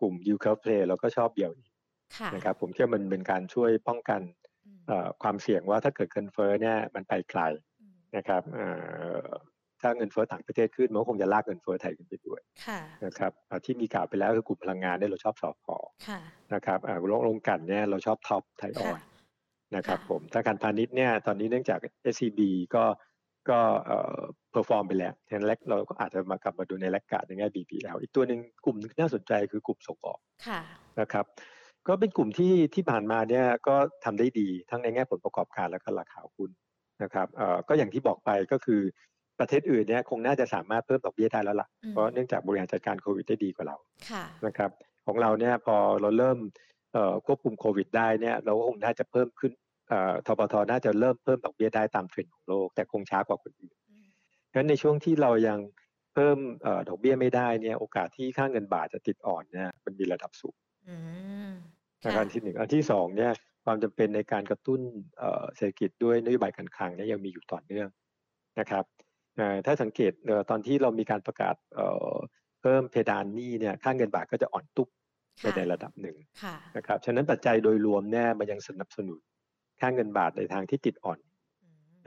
S2: กลุ่ม yield curve play เราก็ชอบ BLA นะครับผมเชื่อมันเป็นการช่วยป้องกันความเสี่ยงว่าถ้าเกิดเงินเฟ้อเนี่ยมันไปไกลนะครับถ้าเงินเฟ้อต่างประเทศขึ้นมันก็คงจะลากเงินเฟ้อไทยขึ้นไปด้วยนะครับที่มีกล่าวไปแล้วคือกลุ่มพลังงานเนี่ยเราชอบสอบพอนะครับโรงกลั่นเนี่ยเราชอบ TOP ไทยออยล์นะครับผมธนาคารพาณิชย์เนี่ยตอนนี้เนื่องจาก SCB ก็ก็เอ่อ perform ไปแล้วทนแรกเราก็อาจจะมากลับมาดูใน laggard ในแง่ BBL อีกตัวหนึ่งกลุ่มน่าสนใจคือกลุ่มส่งออกนะครับ ก็เป็นกลุ่มที่ที่ผ่านมาเนี่ยก็ทำได้ดีทั้งในแง่ผลประกอบการและก็ราคาหุ้นนะครับเอ่อก็อย่างที่บอกไปก็คือประเทศอื่นเนี่ยคงน่าจะสามารถเพิ่มดอกเบี้ยได้แล้วล่ะเพราะเนื่องจากบริหารจัดการโควิดได้ดีกว่าเรานะครับของเราเนี่ยพอเราเริ่มควบคุมโควิดได้เนี่ยเราก็คงน่าจะเพิ่มขึ้นทบทน่าจะเริ่มเพิ่มดอกเบี้ยได้ตามเทรนด์ของโลก แต่คงช้ากว่าคนอื่นเพราะฉะนั้นในช่วงที่เรายังเพิ่มดอกเบี้ยไม่ได้เนี่ยโอกาสที่ค่าเงินบาทจะติดอ่อนเนี่ยมันมีระดับสูง การที่หนึ่งอันที่สองเนี่ยความจำเป็นในการกระตุ้นเศรษฐกิจด้วยนโยบายการคลังเนี่ยยังมีอยู่ต่อเนื่องนะครับถ้าสังเกตตอนที่เรามีการประกาศเพิ่มเพดานหนี้เนี่ยค่าเงินบาทก็จะอ่อนตุ๊บไปในระดับหนึ่งนะครับฉะนั้นปัจจัยโดยรวมเนี่ยมันยังสนับสนุนค่าเงินบาทในทางที่ติดอ่อน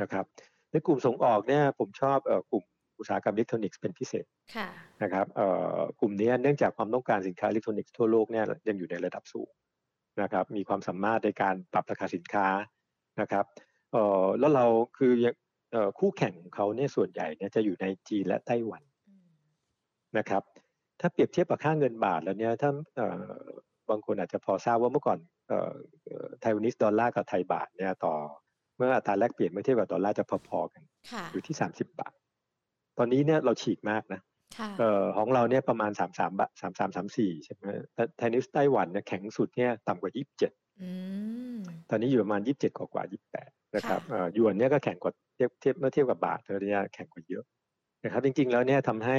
S2: นะครับในกลุ่มส่งออกเนี่ยผมชอบกลุ่มอุตสาหกรรมอิเล็กทรอนิกส์เป็นพิเศษนะครับกลุ่มนี้เนื่องจากความต้องการสินค้าอิเล็กทรอนิกส์ทั่วโลกเนี่ยยังอยู่ในระดับสูง นะครับมีความสามารถในการปรับราคาสินค้านะครับแล้วเราคือคู่แข่งของเขาเนี่ยส่วนใหญ่เนี่ยจะอยู่ในจีนและไต้หวันนะครับ ถ้าเปรียบเทียบกับค่าเงินบาทแล้วเนี่ยถ้าบางคนอาจจะพอทราบว่าเมื่อก่อนไทยวันิสดอลลาร์กับไทยบาทเนี่ยต่อเมื่ออัตราแลกเปลี่ยนเมื่อเทียบกับดอลลาร์จะพอๆกัน อยู่ที่สามสิบบาท ตอนนี้เนี่ยเราฉีกมากนะ เอ่อของเราเนี่ยประมาณสามสามบาทสามสามสามสี่ใช่ไหมไทยนิสไต้หวันเนี่ยแข็งสุดเนี่ยต่ำกว่ายี่สิบเจ็ดตอนนี้อยู่ประมาณยี่สิบเจ็ดกว่ากว่ายี่สิบแปดนะครับเอ่อยวนเนี่ยก็แข็งกว่าเทียบเทียบเมื่อเทียบกับบาทเธอเนี่ยแข็งกว่าเยอะนะครับจริงๆแล้วเนี่ยทำให้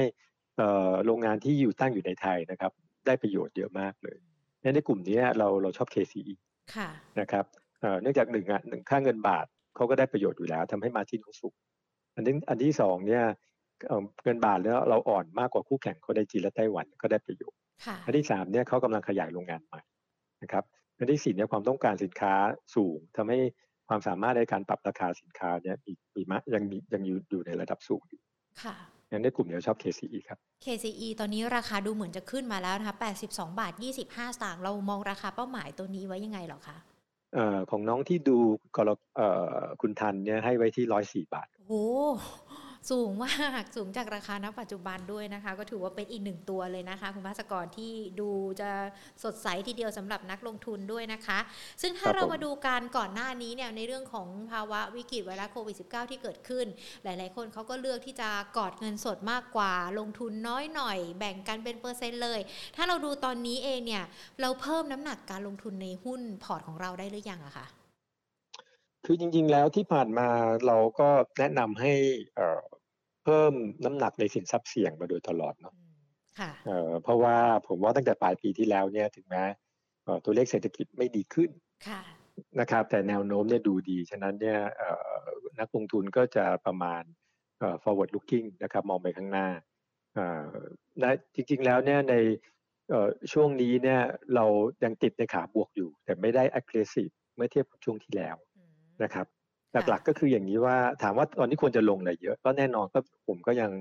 S2: เอ่อโรงงานที่อยู่ตั้งอยู่ในไทยนะครับ ได้ประโยชน์เยอะมากเลยในกลุ่มนี้เราเราชอบ KCE นะครับเนื่องจากหนึ่งอะหนึ่งค่าเงินบาทเขาก็ได้ประโยชน์อยู่แล้วทำให้มาจิ้นเขาสูงอันนี้อันที่สองเนี่ย เงินบาทแล้วเราอ่อนมากกว่าคู่แข่งเขาได้จีนและไต้หวันก็ได้ประโยชน์อันที่สามเนี่ยเขากำลังขยายโรงงานใหม่นะครับอันที่สี่เนี่ยความต้องการสินค้าสูงทำให้ความสามารถในการปรับราคาสินค้าเนี่ยมีมีมะยังมียังอยู่อยู่ในระดับสูงอยู่ค่ะงั้นในกลุ่มเนี้ชอบ KCE ครับ
S1: KCE ตอนนี้ราคาดูเหมือนจะขึ้นมาแล้วนะคะ82 บาท 25 สตางค์เรามองราคาเป้าหมายตัวนี้ไว้ยังไงหรอคะ
S2: เอ่อของน้องที่ดูกรเอ่อคุณทันเนี่ยให้ไว้ที่ร้อยสี่บาท
S1: โอ้ สูงมากสูงจากราคาณปัจจุบันด้วยนะคะ ก็ถือว่าเป็นอีกหนึ่งตัวเลยนะคะ คุณภาสกรที่ดูจะสดใสทีเดียวสำหรับนักลงทุนด้วยนะคะ ซึ่งถ้าเรามาดูการก่อนหน้านี้เนี่ยในเรื่องของภาวะวิกฤตไวรัสโควิด -19 ที่เกิดขึ้น หลาย ๆ คนเขาก็เลือกที่จะกอดเงินสดมากกว่า ลงทุนน้อยหน่อย แบ่งกันเป็นเปอร์เซ็นต์เลย ถ้าเราดูตอนนี้เองเนี่ยเราเพิ่มน้ำหนักการลงทุนในหุ้นพอร์ตของเราได้หรือยังอะคะ
S2: คือจริงๆแล้วที่ผ่านมาเราก็แนะนำให้ เพิ่มน้ำหนักในสินทรัพย์เสี่ยงมาโดยตลอดเนาะ
S1: ค่ะ
S2: เอ่อเพราะว่าผมว่าตั้งแต่ปลายปีที่แล้วเนี่ยถึงแม้เอ่อตัวเลขเศรษฐกิจไม่ดีขึ้น
S1: ค่ะ
S2: นะครับ แต่แนวโน้มเนี่ยดูดี ฉะนั้นเนี่ยเอ่อนักลงทุนก็จะประมาณเอ่อ forward looking นะครับมองไปข้างหน้าเอ่อและจริงๆแล้วเนี่ยในเอ่อช่วงนี้เนี่ยเรายังติดในขาบวกอยู่ แต่ไม่ได้ aggressive เมื่อเทียบกับช่วงที่แล้ว
S1: อืม
S2: นะครับ
S1: ค่ะ
S2: หลักๆก็คืออย่างนี้ว่าถามว่าตอนนี้ควรจะลงอะไรเยอะก็แน่นอนก็ผมก็ยัง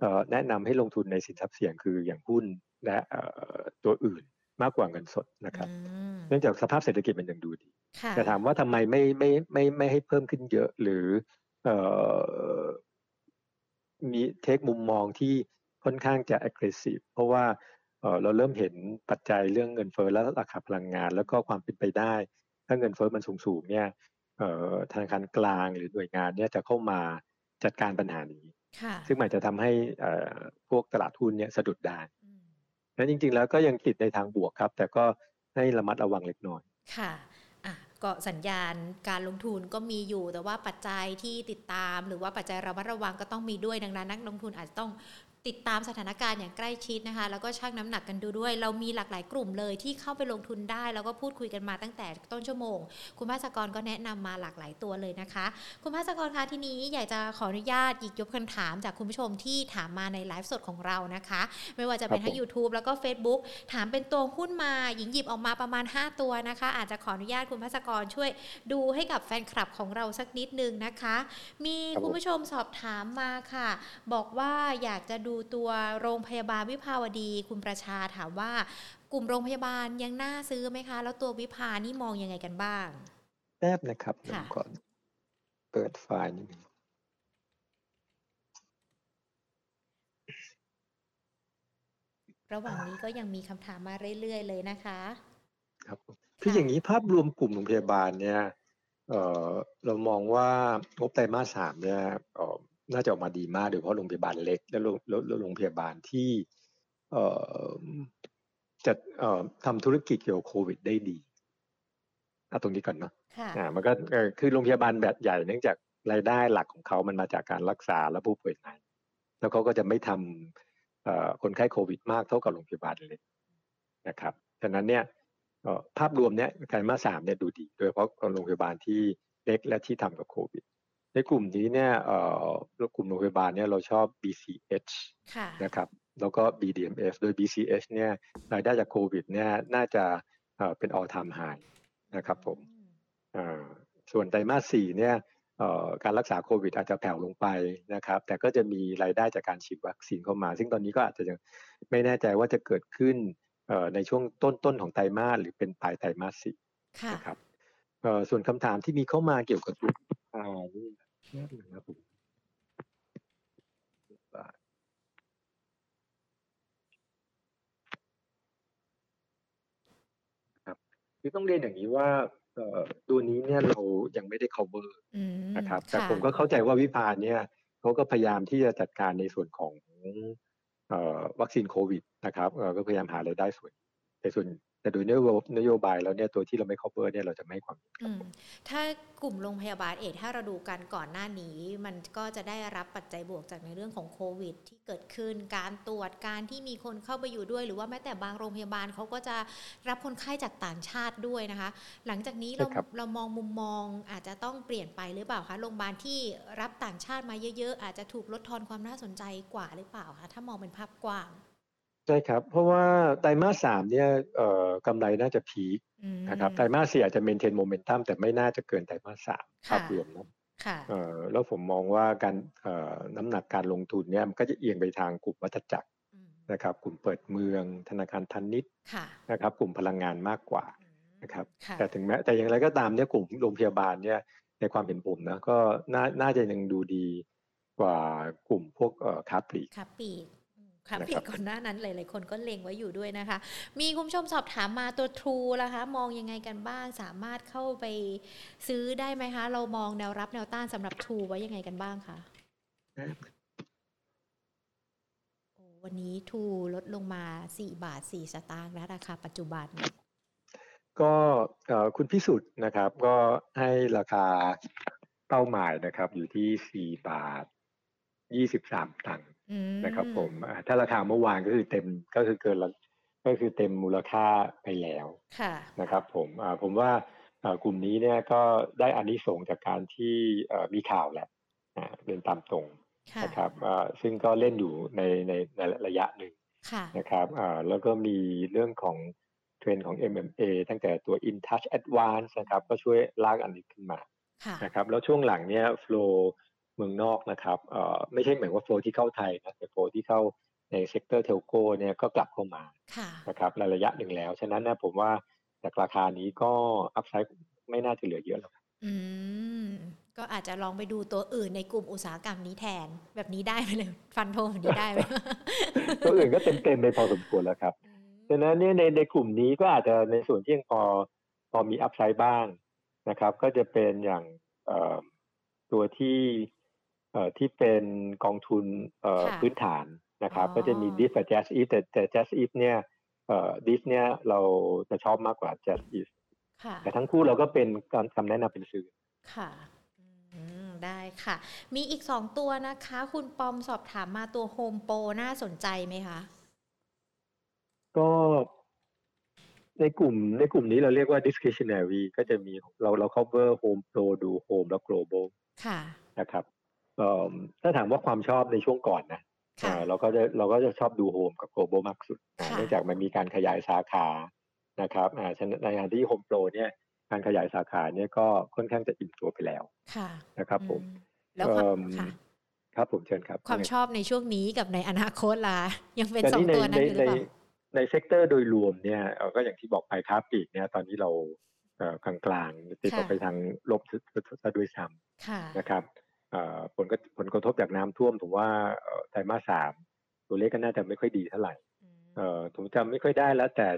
S2: เอ่อแนะนำให้ลงทุนในสินทรัพย์เสี่ยงคืออย่างหุ้นและเอ่อตัวอื่นมากกว่าเงินสดนะครับ
S1: อืม
S2: เนื่องจากสภาพเศรษฐกิจมันยังดูดี
S1: ค่ะ
S2: แต่ถามว่าทำไมไม่ไม่ไม่ไม่ให้เพิ่มขึ้นเยอะหรือเอ่อมีเทคมุมมองที่ค่อนข้างจะ aggressive เพราะว่าเอ่อเราเริ่มเห็นปัจจัยเรื่องเงินเฟ้อและราคาพลังงาน แล้วก็ความเป็นไปได้ ถ้าเงินเฟ้อมันสูงๆเนี่ยเอ่อ ธนาคารกลางหรือหน่วยงานเนี่ยจะเข้ามาจัดการปัญหานี้
S1: ค่ะ
S2: ซึ่งมันจะทำให้เอ่อพวกตลาดหุ้นเนี่ยสะดุดได้
S1: อืม
S2: นั้นจริง ๆ แล้วก็ยังติดในทางบวกครับ แต่ก็ให้ระมัดระวังเล็กน้อย
S1: ค่ะอะก็สัญญาณการลงทุนก็มีอยู่ แต่ว่าปัจจัยที่ติดตาม หรือว่าปัจจัยระมัดระวังก็ต้องมีด้วยดังนั้น นักลงทุนอาจจะต้อง ติดตามสถานการณ์อย่างใกล้ชิดนะคะ แล้วก็ชั่งน้ำหนักกันดูด้วย เรามีหลากหลายกลุ่มเลยที่เข้าไปลงทุนได้ แล้วก็พูดคุยกันมาตั้งแต่ต้นชั่วโมง คุณภาสกรก็แนะนำมาหลากหลายตัวเลยนะคะ คุณภาสกรคะทีนี้อยากจะขออนุญาตหยิกยกคำถามจากคุณผู้ชมที่ถามมาในไลฟ์สดของเรานะคะ ไม่ว่าจะเป็น
S2: ครับ
S1: ทั้ง
S2: ผม
S1: YouTube แล้วก็ Facebook ถามเป็นตัวหุ้นมาหญิงหยิบออกมาประมาณ 5 ตัวนะคะ อาจจะขออนุญาตคุณภาสกรช่วยดูให้กับแฟนคลับของเราสักนิดนึงนะคะ มี
S2: ครับผม
S1: คุณผู้ชมสอบถามมาค่ะ บอกว่าอยากจะดูตัวโรงพยาบาลวิภาวดี คุณประชาถามว่ากลุ่มโรงพยาบาลยังน่าซื้อไหมคะ แล้วตัววิภานี่มองยังไงกันบ้าง
S2: แป๊บนะครับผม
S1: ค่ะ
S2: ก่อนเปิดไฟล์นิดนึง
S1: ระหว่างนี้ก็ยังมีคำถามมาเรื่อยๆเลยนะคะ
S2: ครับผมคืออย่างนี้ภาพรวมกลุ่มโรงพยาบาลเนี่ยเอ่อเรามองว่างบไตรมาสสามเนี่ยเอ่อ น่าจะออกมาดีมากโดยเฉพาะโรงพยาบาลเล็ก และโรงและและโรงพยาบาลที่เอ่อจะเอ่อทำธุรกิจเกี่ยวกับโควิดได้ดีเอาตรงนี้ก่อนเนาะ
S1: ค่ะ
S2: อ่ามันก็เอ่อคือโรงพยาบาลแบบใหญ่เนื่องจากรายได้หลักของเขามันมาจากการรักษาและผู้ป่วยในแล้วเขาก็จะไม่ทำเอ่อคนไข้โควิดมากเท่ากับโรงพยาบาลเล็กนะครับฉะนั้นเนี่ยเอ่อภาพรวมเนี่ยไตรมาสสามเนี่ยดูดี โดยเฉพาะโรงพยาบาลที่เล็กและที่ทำกับโควิด ในกลุ่มนี้เนี่ยเอ่อกลุ่มโรงพยาบาลเนี่ยเราชอบ BCH
S1: ค่ะ
S2: นะครับแล้วก็ BDMF โดย BCH เนี่ยรายได้จากโควิดเนี่ยน่าจะเอ่อเป็น all time high นะครับผมอ่าส่วนไตรมาสสี่เนี่ยเอ่อการรักษาโควิดอาจจะแผ่วลงไปนะครับ แต่ก็จะมีรายได้จากการฉีดวัคซีนเข้ามา ซึ่งตอนนี้ก็อาจจะยังไม่แน่ใจว่าจะเกิดขึ้นเอ่อในช่วงต้นต้นของไตรมาสหรือเป็นปลายไตรมาสสี่
S1: ค่ะ
S2: นะครับเอ่อส่วนคำถามที่มีเข้ามาเกี่ยวกับตัวอ่านี่แป๊บนึงนะครับผมครับคือต้องเรียนอย่างนี้ว่าเอ่อตัวนี้เนี่ยเรายังไม่ได้ cover
S1: อืม
S2: นะครับ แต่
S1: ค่ะ
S2: ผมก็เข้าใจว่าวิพาเนี่ยเขาก็พยายามที่จะจัดการในส่วนของเอ่อวัคซีนโควิดนะครับเอ่อก็พยายามหารายได้ส่วนแต่ส่วน แต่โดยนโยบายแล้วเนี่ยตัวที่เราไม่ cover เนี่ยเราจะไม่ให้ความ
S1: อืมถ้ากลุ่มโรงพยาบาลเอกถ้าเราดูกันก่อนหน้านี้ มันก็จะได้รับปัจจัยบวกจากในเรื่องของโควิด ที่เกิดขึ้นการตรวจการที่มีคนเข้าไปอยู่ด้วย หรือว่าแม้แต่บางโรงพยาบาลเขาก็จะรับคนไข้จากต่างชาติด้วยนะคะ หลังจากนี้เรา
S2: ร
S1: เรามองมุมมองอาจจะต้องเปลี่ยนไปหรือเปล่าคะโรงพยาบาลที่รับต่างชาติมาเยอะ ๆ อาจจะถูกลดทอนความน่าสนใจกว่าหรือเปล่าคะถ้ามองเป็นภาพกว้าง
S2: ใช่ครับ เพราะว่าไตรมาสสามเนี่ยเอ่อกำไรน่าจะพีค
S1: อืม
S2: นะครับไตรมาสสี่อาจจะเมนเทนโมเมนตัมแต่ไม่น่าจะเกินไตรมาสสาม
S1: ค่ะ
S2: ภาพรวมนะ
S1: ค่ะ
S2: เอ่อแล้วผมมองว่าการเอ่อน้ำหนักการลงทุนเนี่ยมันก็จะเอียงไปทางกลุ่มวัฏจักร
S1: อืม
S2: นะครับกลุ่มเปิดเมืองธนาคารพาณิชย์
S1: ค่ะ
S2: นะครับกลุ่มพลังงานมากกว่า
S1: อืม
S2: นะครับ
S1: ค่ะ
S2: แต่ถึงแม้แต่อย่างไรก็ตามเนี่ยกลุ่มโรงพยาบาลเนี่ยในความเห็นผมนะก็น่าน่าจะยังดูดีกว่ากลุ่มพวกเอ่อค้าปลีก
S1: ค่ะปีกอืม ค่ะ
S2: นะครับ
S1: ปีกก่อนหน้านั้นหลาย ๆ คนก็เล็งไว้อยู่ด้วยนะคะ มีคุณผู้ชมสอบถามมาตัวทรูล่ะคะ มองยังไงกันบ้าง สามารถเข้าไปซื้อได้ไหมคะ เรามองแนวรับแนวต้านสำหรับทรูไว้ยังไงกันบ้างคะโอ้วันนี้ทรูลดลงมา4บาท4สตางค์แล้วราคาปัจจุบัน
S2: ก็เอ่อคุณพิสุทธิ์นะครับ ก็ให้ราคาเป้าหมายนะครับ อยู่ที่4บาท23ตังค์ นะครับผมถ้าราคาเมื่อวานก็คือเต็มก็คือเกินก็คือเต็มมูลค่าไปแล้วนะครับผมผมว่ากลุ่มนี้เนี่ยก็ได้อานิสงจากการที่มีข่าวแหละเดินตามตรงนะครับซึ่งก็เล่นอยู่ในในในระยะหนึ่งนะครับแล้วก็มีเรื่องของเทรนด์ของ M&A ตั้งแต่ตัว InTouch Advance นะครับก็ช่วยลากอันนี้ขึ้นมานะครับแล้วช่วงหลังเนี่ย flow เมืองนอกนะครับไม่ใช่เหมือนว่า flow ที่เข้าไทยนะแต่ flow ที่เข้าใน sector telco เนี่ยก็กลับเข้ามานะครับในระยะหนึ่งแล้ว ฉะนั้นนะผมว่าจากราคานี้ก็ upside ไม่น่าจะเหลือเยอะแล้ว
S1: อืมก็อาจจะลองไปดูตัวอื่นในกลุ่มอุตสาหกรรมนี้แทน แบบนี้ได้ไหมเลยฟันธงแบบนี้ได้ไหม
S2: ตัวอื่นก็เต็มเต็มไปพอสมควรแล้วครับดังนั้นเนี่ยในในกลุ่มนี้ก็อาจจะในส่วนที่ยังพอพอมี upside บ้างนะครับ ก็จะเป็นอย่างตัวที่ ที่เป็นกองทุนพื้นฐานนะครับ ก็จะมี DIF กับ JASIF แต่แต่ JASIF เนี่ย DIF เนี่ยเราจะชอบมากกว่า JASIF แต่ทั้งคู่เราก็เป็นการคำแนะนำเป็นซื้อ
S1: ค่ะได้ค่ะ มีอีกสองตัวนะคะ คุณปอมสอบถามมาตัวโฮมโปรน่าสนใจไหมคะ
S2: ก็ในกลุ่มในกลุ่มนี้เราเรียกว่า discretionary ก็จะมีเราเรา cover home pro ดู home แล้ว global
S1: ค่ะ
S2: นะครับ ถ้าถามว่าความชอบในช่วงก่อนนะเราก็จะเราก็จะชอบดูโฮมกับ global มากสุดเนื่องจากมันมีการขยายสาขานะครับอ่าในงานที่โฮมโปรเนี่ยการขยายสาขาเนี่ยก็ค่อนข้างจะอิ่มตัวไปแล้วนะครับผม
S1: แล้ว
S2: ครับผมเชิญครับ
S1: ความชอบในช่วงนี้กับในอนาคตล่ะยังเป็นสองตัวนั้นอยู่หรือเปล่า
S2: ใน sector โดยรวมเนี่ยก็อย่างที่บอกไปค้าปลีกเนี่ยตอนนี้เรากลางกลางติดออกไปทางลบซะด้วยซ้ำนะครับ ผลผลกระทบจากน้ำท่วมผมว่าไตรมาสสามตัวเลขก็น่าจะไม่ค่อยดีเท่าไหร่ผมจำไม่ค่อยได้แล้ว แต่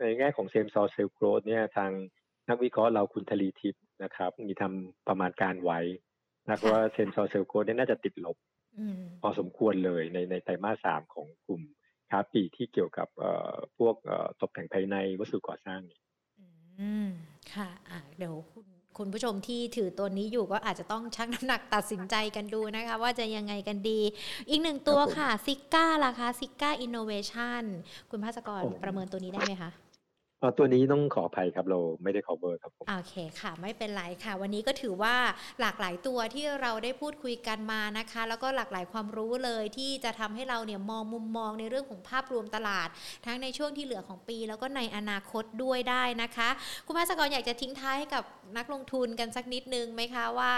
S2: ในแง่ของ same store sales growth เนี่ยทางนักวิเคราะห์เราคุณทลีทิพย์นะครับ มีทำประมาณการไว้นะว่า same store sales growth เนี่ยน่าจะติดลบพอสมควรเลยในในไตรมาสสามของกลุ่มค้าปลีกที่เกี่ยวกับพวกตกแต่งภายในวัสดุก่อสร้างนี่
S1: อืมค่ะ อ่าเดี๋ยวคุณ คุณผู้ชมที่ถือตัวนี้อยู่ก็อาจจะต้องชั่งน้ำหนักตัดสินใจกันดูนะคะ ว่าจะยังไงกันดี อีกหนึ่งตัวค่ะ Ziga ล่ะคะ Ziga Innovation คุณภาสกรประเมินตัวนี้ได้ไหมคะ
S2: ตัวนี้ต้องขออภัยครับเราไม่ได้ cover ครับผม
S1: โอเคค่ะ ไม่เป็นไรค่ะ วันนี้ก็ถือว่าหลากหลายตัวที่เราได้พูดคุยกันมานะคะ แล้วก็หลากหลายความรู้เลยที่จะทำให้เราเนี่ยมองมุมมองในเรื่องของภาพรวมตลาด ทั้งในช่วงที่เหลือของปี แล้วก็ในอนาคตด้วยได้นะคะ คุณภาสกรอยากจะทิ้งท้ายให้กับนักลงทุนกันสักนิดนึงไหมคะว่า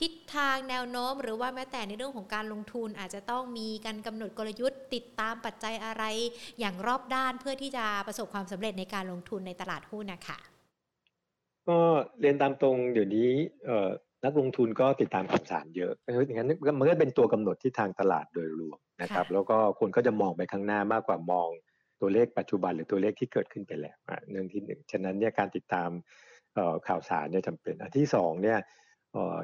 S1: ทิศทางแนวโน้ม หรือว่าแม้แต่ในเรื่องของการลงทุนอาจจะต้องมีการกำหนดกลยุทธ์ ติดตามปัจจัยอะไรอย่างรอบด้านเพื่อที่จะประสบความสำเร็จในการลงทุนในตลาดหุ้นนะคะ
S2: ก็เรียนตามตรงเดี๋ยวนี้นักลงทุนก็ติดตามข่าวสารเยอะอย่างนั้นมันก็เป็นตัวกำหนดที่ทางตลาดโดยรวมนะครับ แล้วก็คนก็จะมองไปข้างหน้ามากกว่ามองตัวเลขปัจจุบันหรือตัวเลขที่เกิดขึ้นไปแล้วเรื่องที่หนึ่งฉะนั้นเนี่ยการติดตามข่าวสารเนี่ยจำเป็นอันที่สองเนี่ย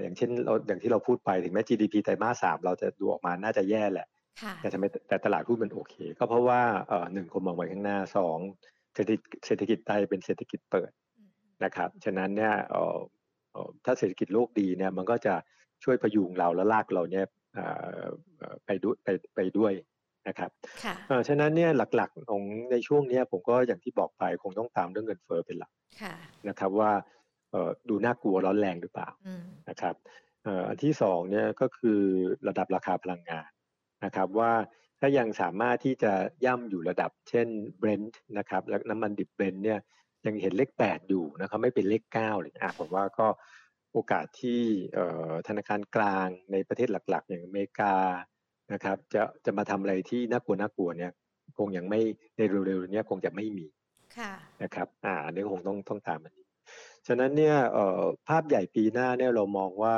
S2: อย่างเช่นเราอย่างที่เราพูดไปถึงแม้ GDP ไตรมาสสามเราจะดูออกมาน่าจะแย่แหละแต่ทำไมแต่ตลาดหุ้นมันโอเค ก็เพราะว่าหนึ่งคนมองไปข้างหน้าสอง เศรษฐกิจไทยเป็นเศรษฐกิจเปิดนะครับ ฉะนั้นเนี่ยถ้าเศรษฐกิจโลกดีเนี่ยมันก็จะช่วยพยุงเราและลากเราเนี่ยไปด้วยไปไปด้วยนะครับฉะนั้นเนี่ยหลักๆของในช่วงนี้ผมก็อย่างที่บอกไปคงต้องตามเรื่องเงินเฟ้อเป็นหลักนะครับว่าดูน่ากลัวร้อนแรงหรือเปล่านะครับอันที่สองเนี่ยก็คือระดับราคาพลังงานนะครับว่า ถ้ายังสามารถที่จะย่ำอยู่ระดับ เช่นเบรนท์นะครับแล้วน้ำมันดิบเบรนท์เนี่ยยังเห็นเลขแปดอยู่นะครับไม่เป็นเลขเก้าเลยอะผมว่าก็โอกาสที่ธนาคารกลางในประเทศหลัก ๆ อย่างอเมริกานะครับจะจะมาทำอะไรที่น่ากลัวน่ากลัวเนี่ยคงยังไม่ในเร็วๆนี้คงจะไม่มีนะครับอ่าเนี้คงต้องต้องตามมันนี้ฉะนั้นเนี่ยภาพใหญ่ปีหน้าเนี่ยเรามองว่า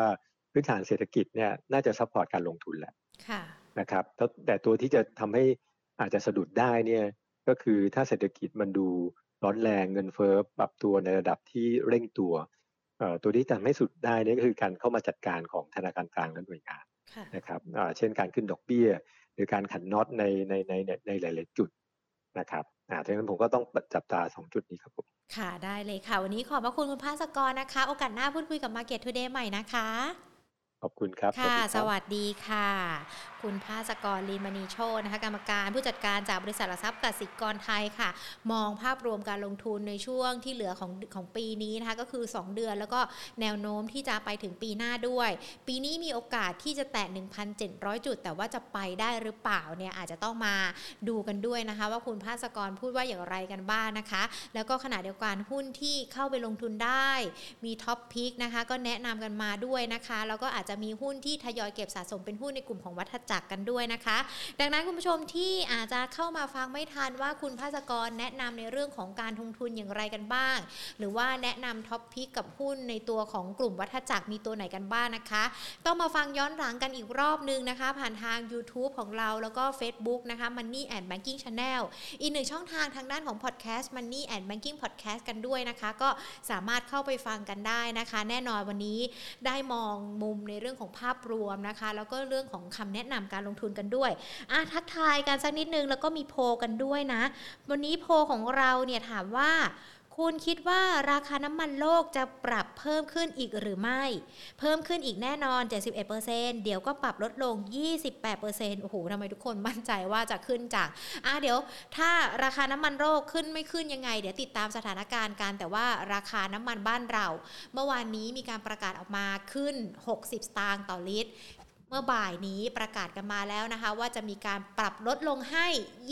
S2: พื้นฐานเศรษฐกิจเนี่ยน่าจะ support การลงทุนแหละ นะครับ แต่ตัวที่จะทำให้อาจจะสะดุดได้เนี่ยก็คือถ้าเศรษฐกิจมันดูร้อนแรงเงินเฟ้อปรับตัวในระดับที่เร่งตัวตัวที่ทำให้สะดุดได้นี่ก็คือการเข้ามาจัดการของธนาคารกลางและหน่วยงานนะครับเช่นการขึ้นดอกเบี้ย หรือการขันน็อตในในในในหลาย ๆ จุดนะครับอ่าดังนั้นผมก็ต้องจับตาสองจุดนี้ครับผม
S1: ค่ะ ได้เลยค่ะ วันนี้ขอบพระคุณคุณภาสกรนะคะ โอกาสหน้าพูดคุยกับ Market Today ใหม่นะคะ
S2: ขอบคุณครับ
S1: ค่ะ สวัสดีค่ะ คุณภาสกรลีนมณีโชนะคะกรรมการผู้จัดการจากบริษัทหลักทรัพย์กสิกรไทยค่ะ มองภาพรวมการลงทุนในช่วงที่เหลือของของปีนี้นะคะก็คือ 2 เดือนแล้วก็แนวโน้มที่จะไปถึงปีหน้าด้วย ปีนี้มีโอกาสที่จะแตะ 1,700 จุด แต่ว่าจะไปได้หรือเปล่าเนี่ยอาจจะต้องมาดูกันด้วยนะคะ ว่าคุณภาสกรพูดว่าอย่างไรกันบ้างนะคะ แล้วก็ขณะเดียวกันหุ้นที่เข้าไปลงทุนได้ มีท็อปพิกนะคะก็แนะนำกันมาด้วยนะคะ แล้วก็อาจจะมีหุ้นที่ทยอยเก็บสะสมเป็นหุ้นในกลุ่มของวัฏจักรกันด้วยนะคะ ดังนั้นคุณผู้ชมที่อาจจะเข้ามาฟังไม่ทันว่าคุณภาสกรแนะนำในเรื่องของการลงทุนอย่างไรกันบ้าง หรือว่าแนะนำ top pick กับหุ้นในตัวของกลุ่มวัฏจักรมีตัวไหนกันบ้างนะคะ ต้องมาฟังย้อนหลังกันอีกรอบนึงนะคะ ผ่านทาง YouTube ของเราแล้วก็ Facebook นะคะ Money and Banking Channel อีกหนึ่งช่องทางทางด้านของ Podcast Money and Banking Podcast กันด้วยนะคะ ก็สามารถเข้าไปฟังกันได้นะคะ แน่นอนวันนี้ได้มองมุมในเรื่องของภาพรวมนะคะ แล้วก็เรื่องของคำแนะนำการลงทุนกันด้วยอะทักทายกันสักนิดนึงแล้วก็มีโพลกันด้วยนะ วันนี้โพลของเราเนี่ยถามว่าคุณคิดว่าราคาน้ำมันโลกจะปรับเพิ่มขึ้นอีกหรือไม่ เพิ่มขึ้นอีกแน่นอน 71%เดี๋ยวก็ปรับลดลง 28%โอ้โหทำไมทุกคนมั่นใจว่าจะขึ้นจากอะเดี๋ยว ถ้าราคาน้ำมันโลกขึ้นไม่ขึ้นยังไง เดี๋ยวติดตามสถานการณ์กัน แต่ว่าราคาน้ำมันบ้านเรา เมื่อวานนี้มีการประกาศออกมาขึ้น 60 สตางค์ต่อลิตร เมื่อบ่ายนี้ประกาศกันมาแล้วนะคะ ว่าจะมีการปรับลดลงให้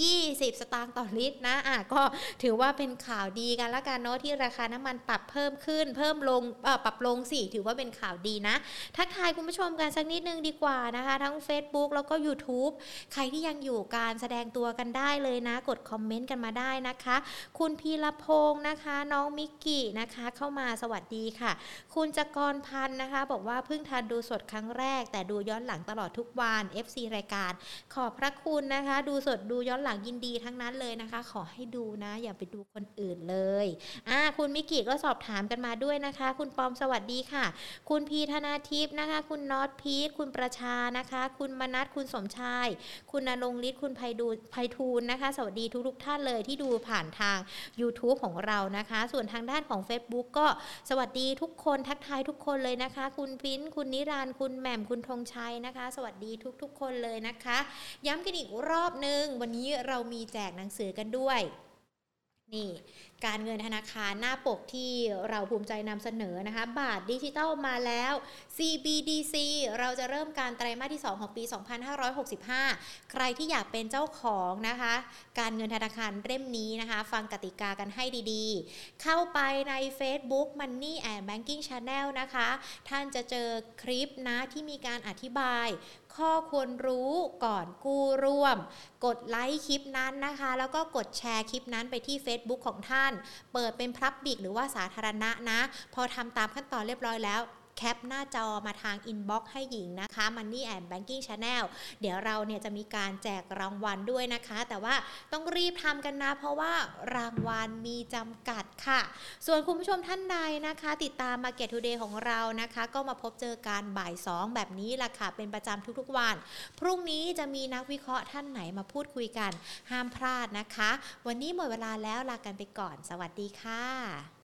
S1: 20 สตางค์ต่อลิตรนะอะก็ถือว่าเป็นข่าวดีกันละกันเนาะที่ราคาน้ำมันปรับเพิ่มขึ้น เพิ่มลงปรับลงสิถือว่าเป็นข่าวดีนะ ทักทายคุณผู้ชมกันสักนิดนึงดีกว่านะคะ ทั้ง Facebook แล้วก็ YouTube ใครที่ยังอยู่การแสดงตัวกันได้เลยนะ กดคอมเมนต์กันมาได้นะคะ คุณพีรพงศ์นะคะ น้องมิกกี้นะคะ เข้ามาสวัสดีค่ะ คุณจกรพันธ์นะคะ บอกว่าเพิ่งทันดูสดครั้งแรก แต่ดูย้อนหลังตลอดทุกวัน FC รายการ ขอบพระคุณนะคะ ดูสดดูย้อนหลังยินดีทั้งนั้นเลยนะคะ ขอให้ดูนะ อย่าไปดูคนอื่นเลยอ่าคุณมิกกี้ก็สอบถามกันมาด้วยนะคะ คุณปอมสวัสดีค่ะ คุณพีธนาทิพย์นะคะ คุณน็อตพีคคุณประชานะคะ คุณมนัทคุณสมชาย คุณนรงฤทธิ์คุณไพดูไพฑูรย์นะคะ สวัสดีทุกๆท่านเลยที่ดูผ่านทาง YouTube ของเรานะคะ ส่วนทางด้านของ Facebook ก็สวัสดีทุกคนทักทายทุกคนเลยนะคะ คุณปิ้นคุณนิรันคุณแหม่มคุณธงชัยนะคะ สวัสดีทุกๆ คนเลยนะคะ ย้ำกันอีกรอบนึง วันนี้เรามีแจกหนังสือกันด้วย นี่การเงินธนาคารหน้าปกที่เราภูมิใจนำเสนอนะคะ บาทดิจิตอลมาแล้ว CBDC เราจะเริ่มการไตรมาสที่ 2 ของปี 2565 ใครที่อยากเป็นเจ้าของนะคะ การเงินธนาคารเล่มนี้นะคะ ฟังกติกากันให้ดีๆ เข้าไปใน Facebook Money and Banking Channel นะคะ ท่านจะเจอคลิปนะที่มีการอธิบาย ข้อควรรู้ก่อนกู้ร่วม กดไลค์คลิปนั้นนะคะ แล้วก็กดแชร์คลิปนั้นไปที่ Facebook ของท่าน เปิดเป็นพับบิกหรือว่าสาธารณะนะ พอทำตามขั้นตอนเรียบร้อยแล้ว แคปหน้าจอมาทางอินบ็อกซ์ให้หญิงนะคะ Money and Banking Channel เดี๋ยวเราเนี่ยจะมีการแจกรางวัลด้วยนะคะ แต่ว่าต้องรีบทำกันนะ เพราะว่ารางวัลมีจำกัดค่ะ ส่วนคุณผู้ชมท่านใดนะคะ ติดตาม Market Today ของเรานะคะ ก็มาพบเจอการบ่าย 2 แบบนี้ล่ะค่ะ เป็นประจำทุกๆวัน พรุ่งนี้จะมีนักวิเคราะห์ท่านไหนมาพูดคุยกัน ห้ามพลาดนะคะ วันนี้หมดเวลาแล้วลากันไปก่อน สวัสดีค่ะ